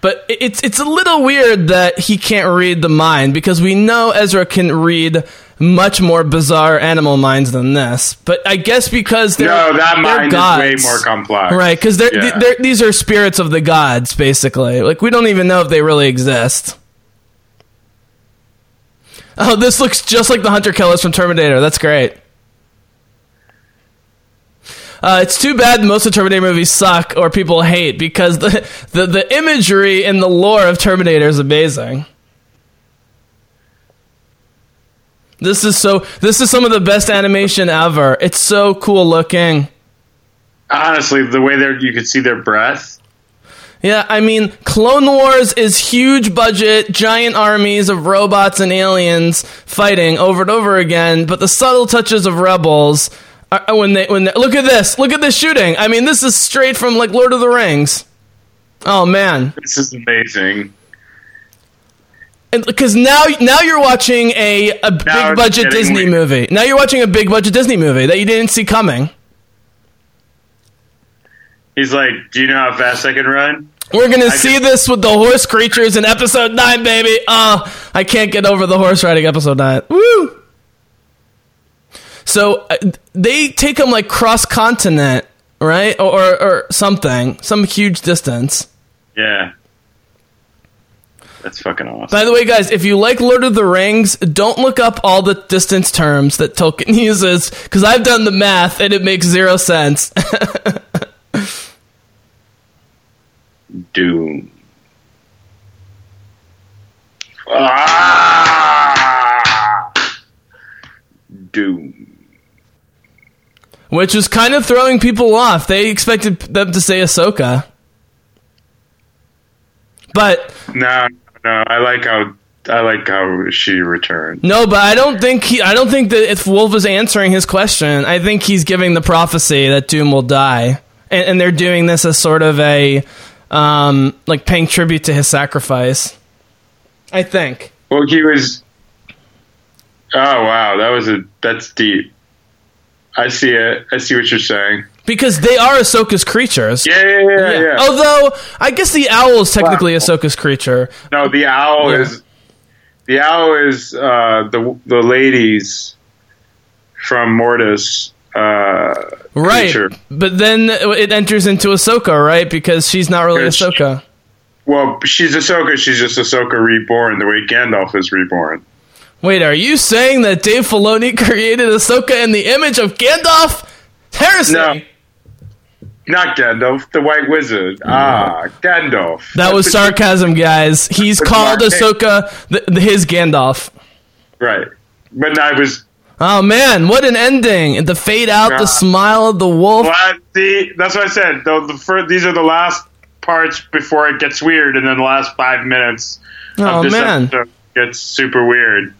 But it's it's a little weird that he can't read the mind because we know Ezra can read much more bizarre animal minds than this. But I guess because they're No, that they're mind gods. is way more complex. Right, because they're, Yeah. they're, these are spirits of the gods, basically. Like, we don't even know if they really exist. Oh, this looks just like the Hunter Killers from Terminator. That's great. Uh, it's too bad most of Terminator movies suck or people hate because the, the, the imagery and the lore of Terminator is amazing. This is so. This is some of the best animation ever. It's so cool looking. Honestly, the way they you could see their breath. Yeah, I mean, Clone Wars is huge budget, giant armies of robots and aliens fighting over and over again. But the subtle touches of Rebels, are, when they when they, look at this, look at this shooting. I mean, this is straight from like Lord of the Rings. Oh man, This is amazing. because now now you're watching a a Now big budget Disney weird. movie. Now you're watching a big budget Disney movie that you didn't see coming. He's like, "Do you know how fast I can run?" We're gonna I see can- this with the horse creatures in episode nine, baby. Oh, I can't get over the horse riding episode nine. Woo! So uh, they take them like cross continent, right, or, or or something, some huge distance. Yeah, that's fucking awesome. By the way, guys, if you like Lord of the Rings, don't look up all the distance terms that Tolkien uses because I've done the math and it makes zero sense. Dume. Ah! Dume. Which was kind of throwing people off. They expected them to say Ahsoka. But No, no, I like how I like how she returned. No, but I don't think he. I don't think that if Wolf is answering his question, I think he's giving the prophecy that Dume will die, and, and they're doing this as sort of a, um, like paying tribute to his sacrifice. I think. Well, he was. Oh wow, that was a that's deep. I see it. I see what you're saying. Because they are Ahsoka's creatures. Yeah, yeah, yeah, yeah. Although I guess the owl is technically Wow. Ahsoka's creature. No, the owl Yeah. is the owl is uh, the the ladies from Mortis. Uh, Right. creature. But then it enters into Ahsoka, right? Because she's not really. Ahsoka. Well, she's Ahsoka. She's just Ahsoka reborn, the way Gandalf is reborn. Wait, are you saying that Dave Filoni created Ahsoka in the image of Gandalf? Heresy. No. Not Gandalf, the White Wizard. Ah, Gandalf. That was sarcasm, guys. He's That's called Mark Ahsoka his Gandalf. Right. But I was. Oh man, what an ending! The fade out, the smile of the wolf. Well, see, that's what I said. The, the fir- these are the last parts before it gets weird, and then the last five minutes Oh of this man, episode gets super weird.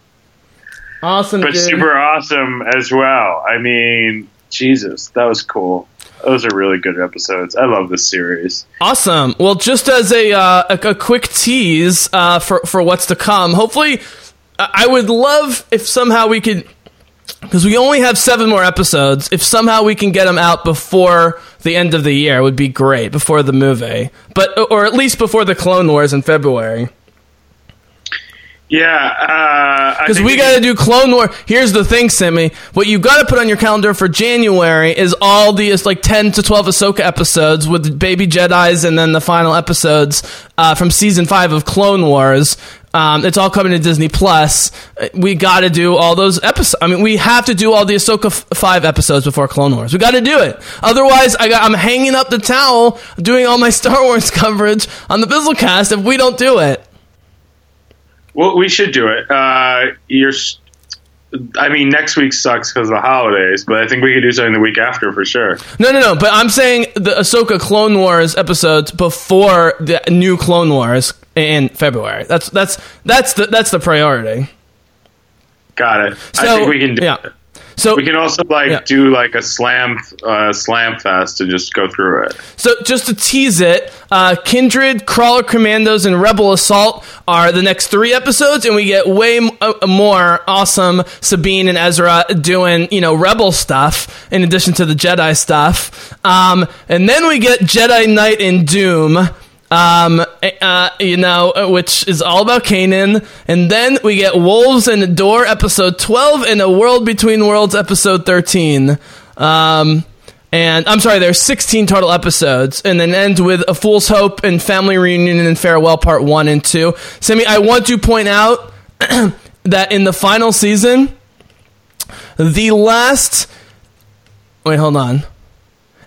Awesome, but dude. super awesome as well. I mean, Jesus, that was cool. Those are really good episodes. I love this series. Awesome. Well, just as a uh, a, a quick tease uh, for for what's to come. Hopefully, I I would love if somehow we could, because we only have seven more episodes. If somehow we can get them out before the end of the year, would be great. Before the movie, but or at least before the Clone Wars in February. Yeah, uh, Because we got to do Clone War. Here's the thing, Simi. What you got to put on your calendar for January is all these like 10 to 12 Ahsoka episodes with baby Jedi's and then the final episodes uh, from season five of Clone Wars. Um, it's all coming to Disney Plus. Uh, We got to do all those episodes. I mean, we have to do all the Ahsoka f- five episodes before Clone Wars. We got to do it. Otherwise, I I'm hanging up the towel doing all my Star Wars coverage on the Bizzlecast if we don't do it. Well, we should do it. Uh, you're. I mean, next week sucks because of the holidays, but I think we could do something the week after for sure. No, no, no. But I'm saying the Ahsoka Clone Wars episodes before the new Clone Wars in February. That's that's that's the that's the priority. Got it. I think we can do yeah. it. So We can also like Yeah. do like a slam uh, slam fest and just go through it. So just to tease it, uh, Kindred, Crawler Commandeers, and Rebel Assault are the next three episodes, and we get way m- uh, more awesome Sabine and Ezra doing you know Rebel stuff in addition to the Jedi stuff. Um, and then we get Jedi Night and DUME. Um, uh, you know, which is all about Kanan. And then we get Wolves and the Door episode 12 and A World Between Worlds episode 13. Um, and I'm sorry, there's 16 total episodes, and then ends with A Fool's Hope and Family Reunion and Farewell Part 1 and 2. Sammy, I want to point out that in the final season, the last. Wait, hold on.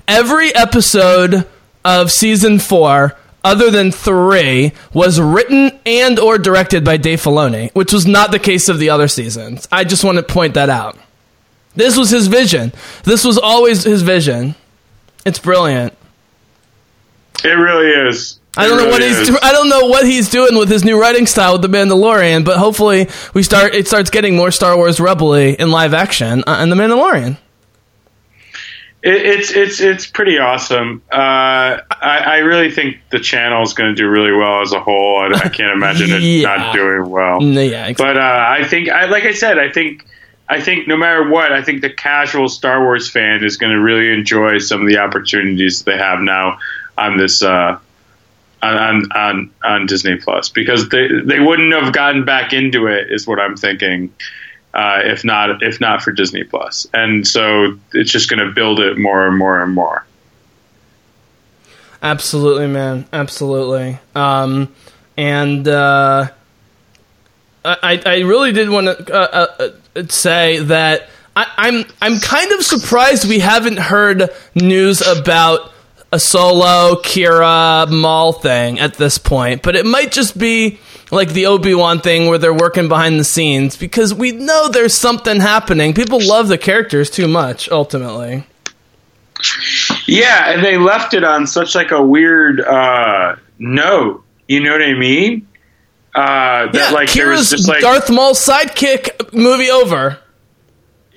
Every episode of season four other than three, was written and or directed by Dave Filoni, which was not the case of the other seasons. I just want to point that out. This was his vision. This was always his vision. It's brilliant. It really is. I don't know what he's. I don't know what he's doing with his new writing style with the Mandalorian, but hopefully we start. It starts getting more Star Wars rebelly in live action uh, in the Mandalorian. It, it's it's it's pretty awesome. Uh, I, I really think the channel is going to do really well as a whole. I, I can't imagine it Yeah. not doing well. Yeah, exactly. But uh, I think, I, like I said, I think, I think no matter what, I think the casual Star Wars fan is going to really enjoy some of the opportunities they have now on this uh, on, on on on Disney Plus because they they wouldn't have gotten back into it, is what I'm thinking. Uh, if not, if not for Disney Plus, and so it's just going to build it more and more and more. Absolutely, man. Absolutely. Um, and uh, I, I really did want to uh, uh, uh, say that I, I'm I'm kind of surprised we haven't heard news about a solo Qi'ra Maul thing at this point, but it might just be like the Obi Wan thing where they're working behind the scenes because we know there's something happening. People love the characters too much. Ultimately, Yeah, and they left it on such like a weird uh, note. You know what I mean? Uh, that yeah. like there was Qi'ra's just like Darth Maul sidekick movie over.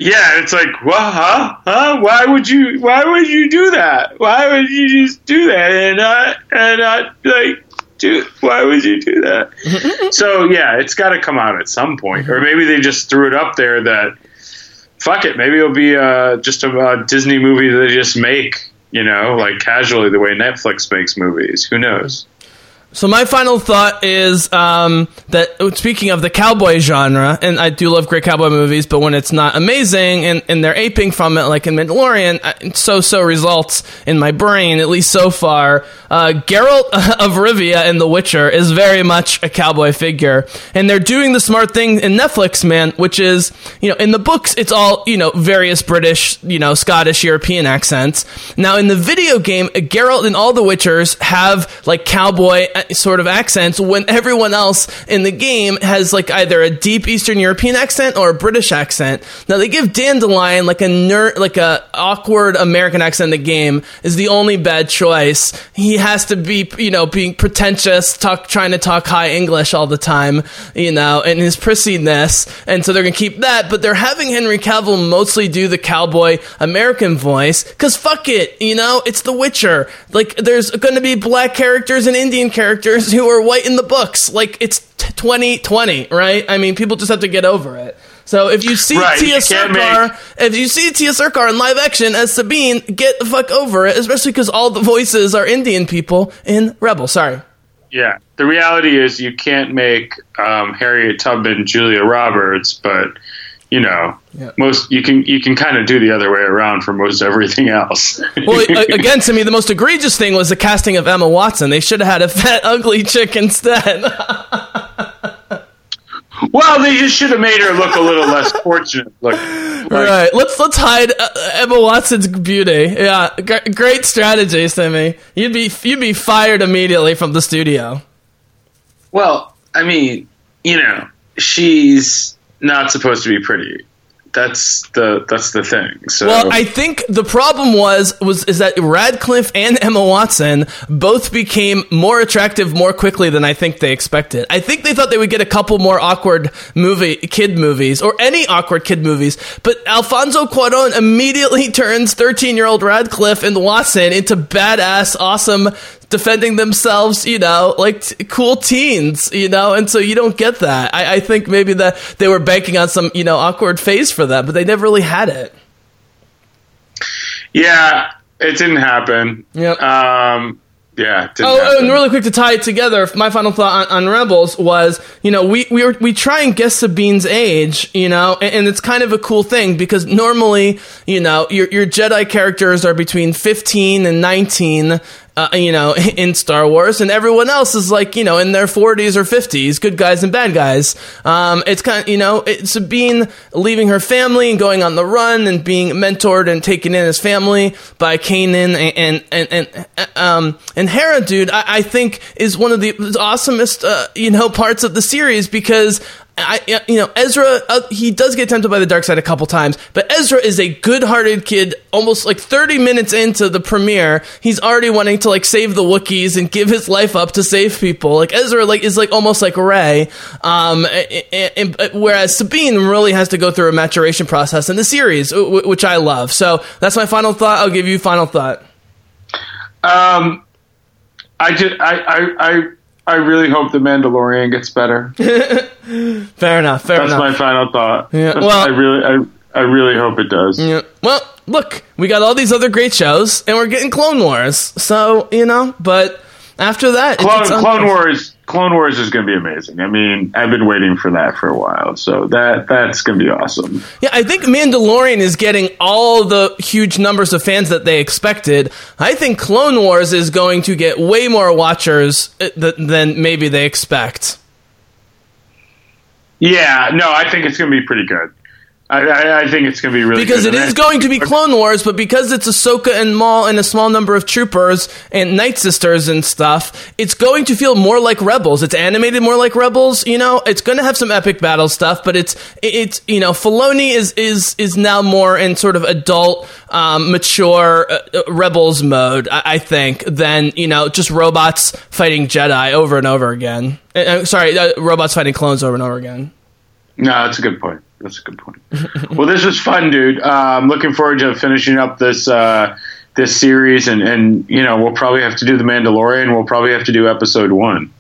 Yeah, it's like what? Huh? Huh? Why would you? Why would you do that? Why would you just do that and not and not like do? Why would you do that? so yeah, it's got to come out at some point, or maybe they just threw it up there that fuck it, maybe it'll be uh, just a, uh Disney movie that they just make. You know, like casually the way Netflix makes movies. Who knows? So my final thought is um, that speaking of the cowboy genre, and I do love great cowboy movies, but when it's not amazing and, and they're aping from it, like in Mandalorian, so so results in my brain, at least so far. Uh, Geralt of Rivia in The Witcher is very much a cowboy figure, and they're doing the smart thing in Netflix, man, which is you know in the books it's all you know various British, you know Scottish, European accents. Now in the video game, Geralt and all the Witchers have like cowboy sort of accents when everyone else in the game has like either a deep Eastern European accent or a British accent. Now they give Dandelion like a ner- like a awkward American accent in the game is the only bad choice. He has to be you know being pretentious, talk trying to talk high English all the time, you know, and his prissiness, and so they're gonna keep that. But they're having Henry Cavill mostly do the cowboy American voice because fuck it, you know, it's The Witcher. Like there's gonna be black characters and Indian characters who are white in the books. Like it's t- 2020, right? I mean, people just have to get over it. So if you see Right, Tiya you can't make- if you see Tiya Sircar in live action as Sabine, get the fuck over it. Especially because all the voices are Indian people in Rebel. Sorry. Yeah, the reality is you can't make um, Harriet Tubman Julia Roberts, but you know, Yeah. most you can you can kind of do the other way around for most everything else. Well, again, to me, the most egregious thing was the casting of Emma Watson. They should have had a fat, ugly chick instead. well, they just should have made her look a little less fortunate. Look, All right, let's let's hide uh, Emma Watson's beauty. Yeah, gr- great strategy, Simmy. You'd be you'd be fired immediately from the studio. well, I mean, you know, she's not supposed to be pretty. That's the that's the thing. So Well, I think the problem was was is that Radcliffe and Emma Watson both became more attractive more quickly than I think they expected. I think they thought they would get a couple more awkward movie kid movies or any awkward kid movies, but Alfonso Cuarón immediately turns 13-year-old Radcliffe and Watson into badass awesome defending themselves, you know, like t- cool teens, you know, and so you don't get that. I, I think maybe that they were banking on some, you know, awkward phase for that, but they never really had it. yeah, it didn't happen. Yep. Um, Yeah. Oh, happen. and really quick to tie it together, my final thought on, on Rebels was, you know, we we were, we try and guess Sabine's age, you know, and, and it's kind of a cool thing because normally, you know, your your Jedi characters are between fifteen and nineteen. Uh, you know, in Star Wars, and everyone else is like, you know, in their 40s or 50s, good guys and bad guys. Um, it's kind of, you know, it's Sabine leaving her family and going on the run and being mentored and taken in as family by Kanan and and and, and um and Hera, dude. I, I think is one of the awesomest, uh, you know, parts of the series because I, you know, Ezra, uh, he does get tempted by the dark side a couple times, but Ezra is a good-hearted kid. Almost like 30 minutes into the premiere, he's already wanting to like save the Wookiees and give his life up to save people. Like Ezra, like is like almost like Rey. Um, and, and- and- whereas Sabine really has to go through a maturation process in the series, w- which I love. So that's my final thought. I'll give you final thought. Um, I just, I, I, I, I really hope the Mandalorian gets better. Fair enough. Fair That's enough. my final thought. Yeah, That's- well- I really, I, I really hope it does. Yeah. Well, look, we got all these other great shows, and we're getting Clone Wars. So you know, but after that, Clone, Clone Wars, Clone Wars is going to be amazing. I mean, I've been waiting for that for a while, so that that's going to be awesome. Yeah, I think Mandalorian is getting all the huge numbers of fans that they expected. I think Clone Wars is going to get way more watchers uh, th- than maybe they expect. Yeah, no, I think it's going to be pretty good. I, I, I think it's going to be really Because good. it And is I- going to be Clone Wars, but because it's Ahsoka and Maul and a small number of troopers and Night Sisters and stuff, it's going to feel more like Rebels. It's animated more like Rebels. You know, it's going to have some epic battle stuff, but it's it's you know, Filoni is is is now more in sort of adult, um, mature uh, uh, Rebels mode. I, I think than you know just robots fighting Jedi over and over again. Uh, uh, sorry, uh, robots fighting clones over and over again. No, that's a good point. That's a good point. well, this was fun, dude. Uh, I'm looking forward to finishing up this uh, this series, and and you know we'll probably have to do the Mandalorian. We'll probably have to do episode one.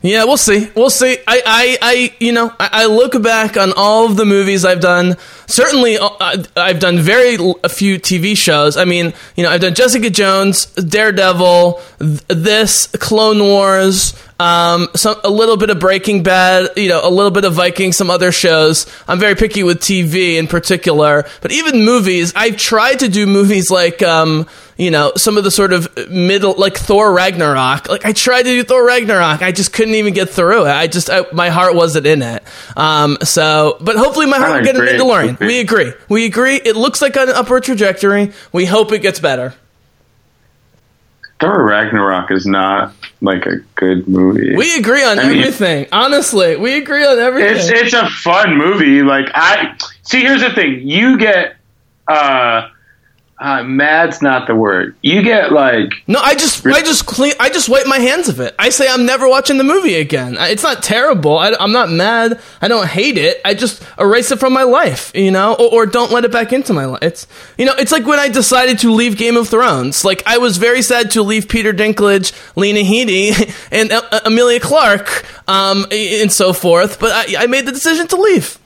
Yeah, we'll see. We'll see. I, I, I you know, I, I look back on all of the movies I've done. Certainly, uh, I've done very l- a few TV shows. I mean, you know, I've done Jessica Jones, Daredevil, th- this, Clone Wars, um, some a little bit of Breaking Bad, you know, a little bit of Viking, some other shows. I'm very picky with TV in particular, but even movies. I've tried to do movies like, um, you know, some of the sort of middle, like Thor Ragnarok. Like I tried to do Thor Ragnarok, I just couldn't even get through it. I just, I, my heart wasn't in it. Um, so, but hopefully my heart will get in. Mandalorian. We agree. We agree. It looks like an upward trajectory. We hope it gets better. Thor Ragnarok is not like a good movie. We agree on I mean- everything. Honestly, we agree on everything. it's it's a fun movie. Like I see. Here's the thing: you get uh, uh, mad's not the word. You get like No, I just, I just clean, I just wipe my hands of it. I say I'm never watching the movie again. It's not terrible. I, am not mad. I don't hate it. I just erase it from my life, you know, or, or don't let it back into my life. It's, you know, it's like when I decided to leave Game of Thrones. Like I was very sad to leave Peter Dinklage, Lena Headey, and uh, Emilia Clarke, um, and so forth. But I, I made the decision to leave.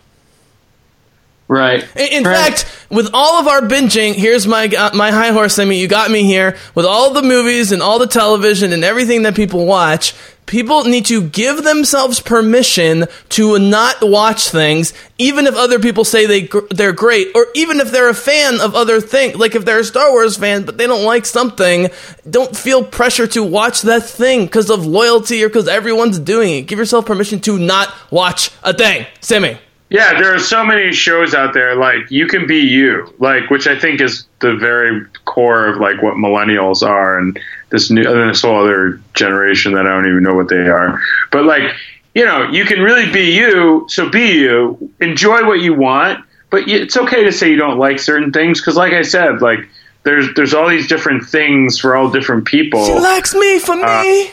Right. In, in right. fact, with all of our binging, here's my uh, my high horse. I mean, you got me here with all the movies and all the television and everything that people watch. People need to give themselves permission to not watch things, even if other people say they gr- they're great, or even if they're a fan of other things. Like if they're a Star Wars fan, but they don't like something, don't feel pressure to watch that thing because of loyalty or because everyone's doing it. Give yourself permission to not watch a thing. Simi. Yeah, there are so many shows out there. Like you can be you, like which I think is the very core of like what millennials are, and this new and this whole other generation that I don't even know what they are. But like you know, you can really be you. So be you. Enjoy what you want, but it's okay to say you don't like certain things because, like I said, like there's there's all these different things for all different people. She likes me for uh, me.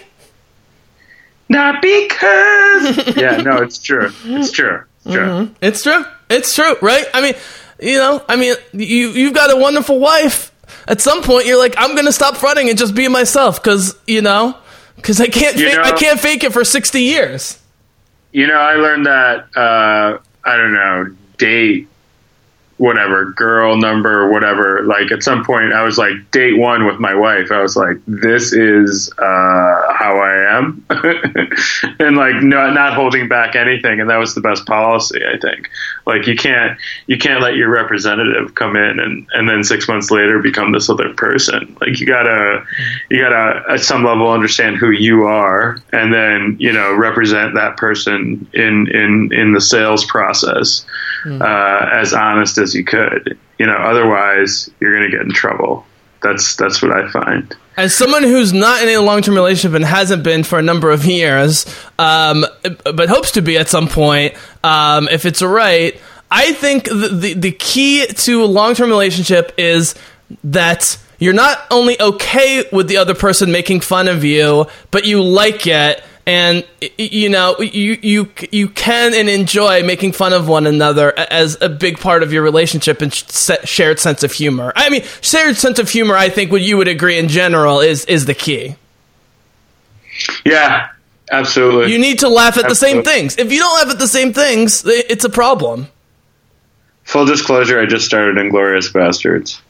Not because. yeah, no, it's true. It's true. It's true. It's true. It's true, right? I mean, you know, I mean, you you've got a wonderful wife. At some point, you're like, I'm gonna stop fronting and just be myself, because you know, because I can't, You fake, I can't fake it for sixty years. You know, I learned that uh, I don't know date whatever girl number whatever. Like at some point i was like date one with my wife. I was like this is uh, how i am. And like not not holding back anything. And that was the best policy i think like you can't you can't let your representative come in and and then six months later become this other person like you gotta you gotta at some level understand who you are and then you know represent that person in in in the sales process uh, as honest as you could. You know, otherwise you're to get in trouble. That's that's what I find. As someone who's not in a long term relationship and hasn't been for a number of years, um, but hopes to be at some point, um, if it's right, I think the, the, the key to a long term relationship is that you're not only okay with the other person making fun of you, but you like it. And you know you you you can and enjoy making fun of one another as a big part of your relationship and sh- shared sense of humor. I mean, shared sense of humor. I think what you would agree in general is is the key. Yeah, absolutely. You need to laugh at the same things. If you don't laugh at the same things, it's a problem. Full disclosure: I just started Inglourious Basterds.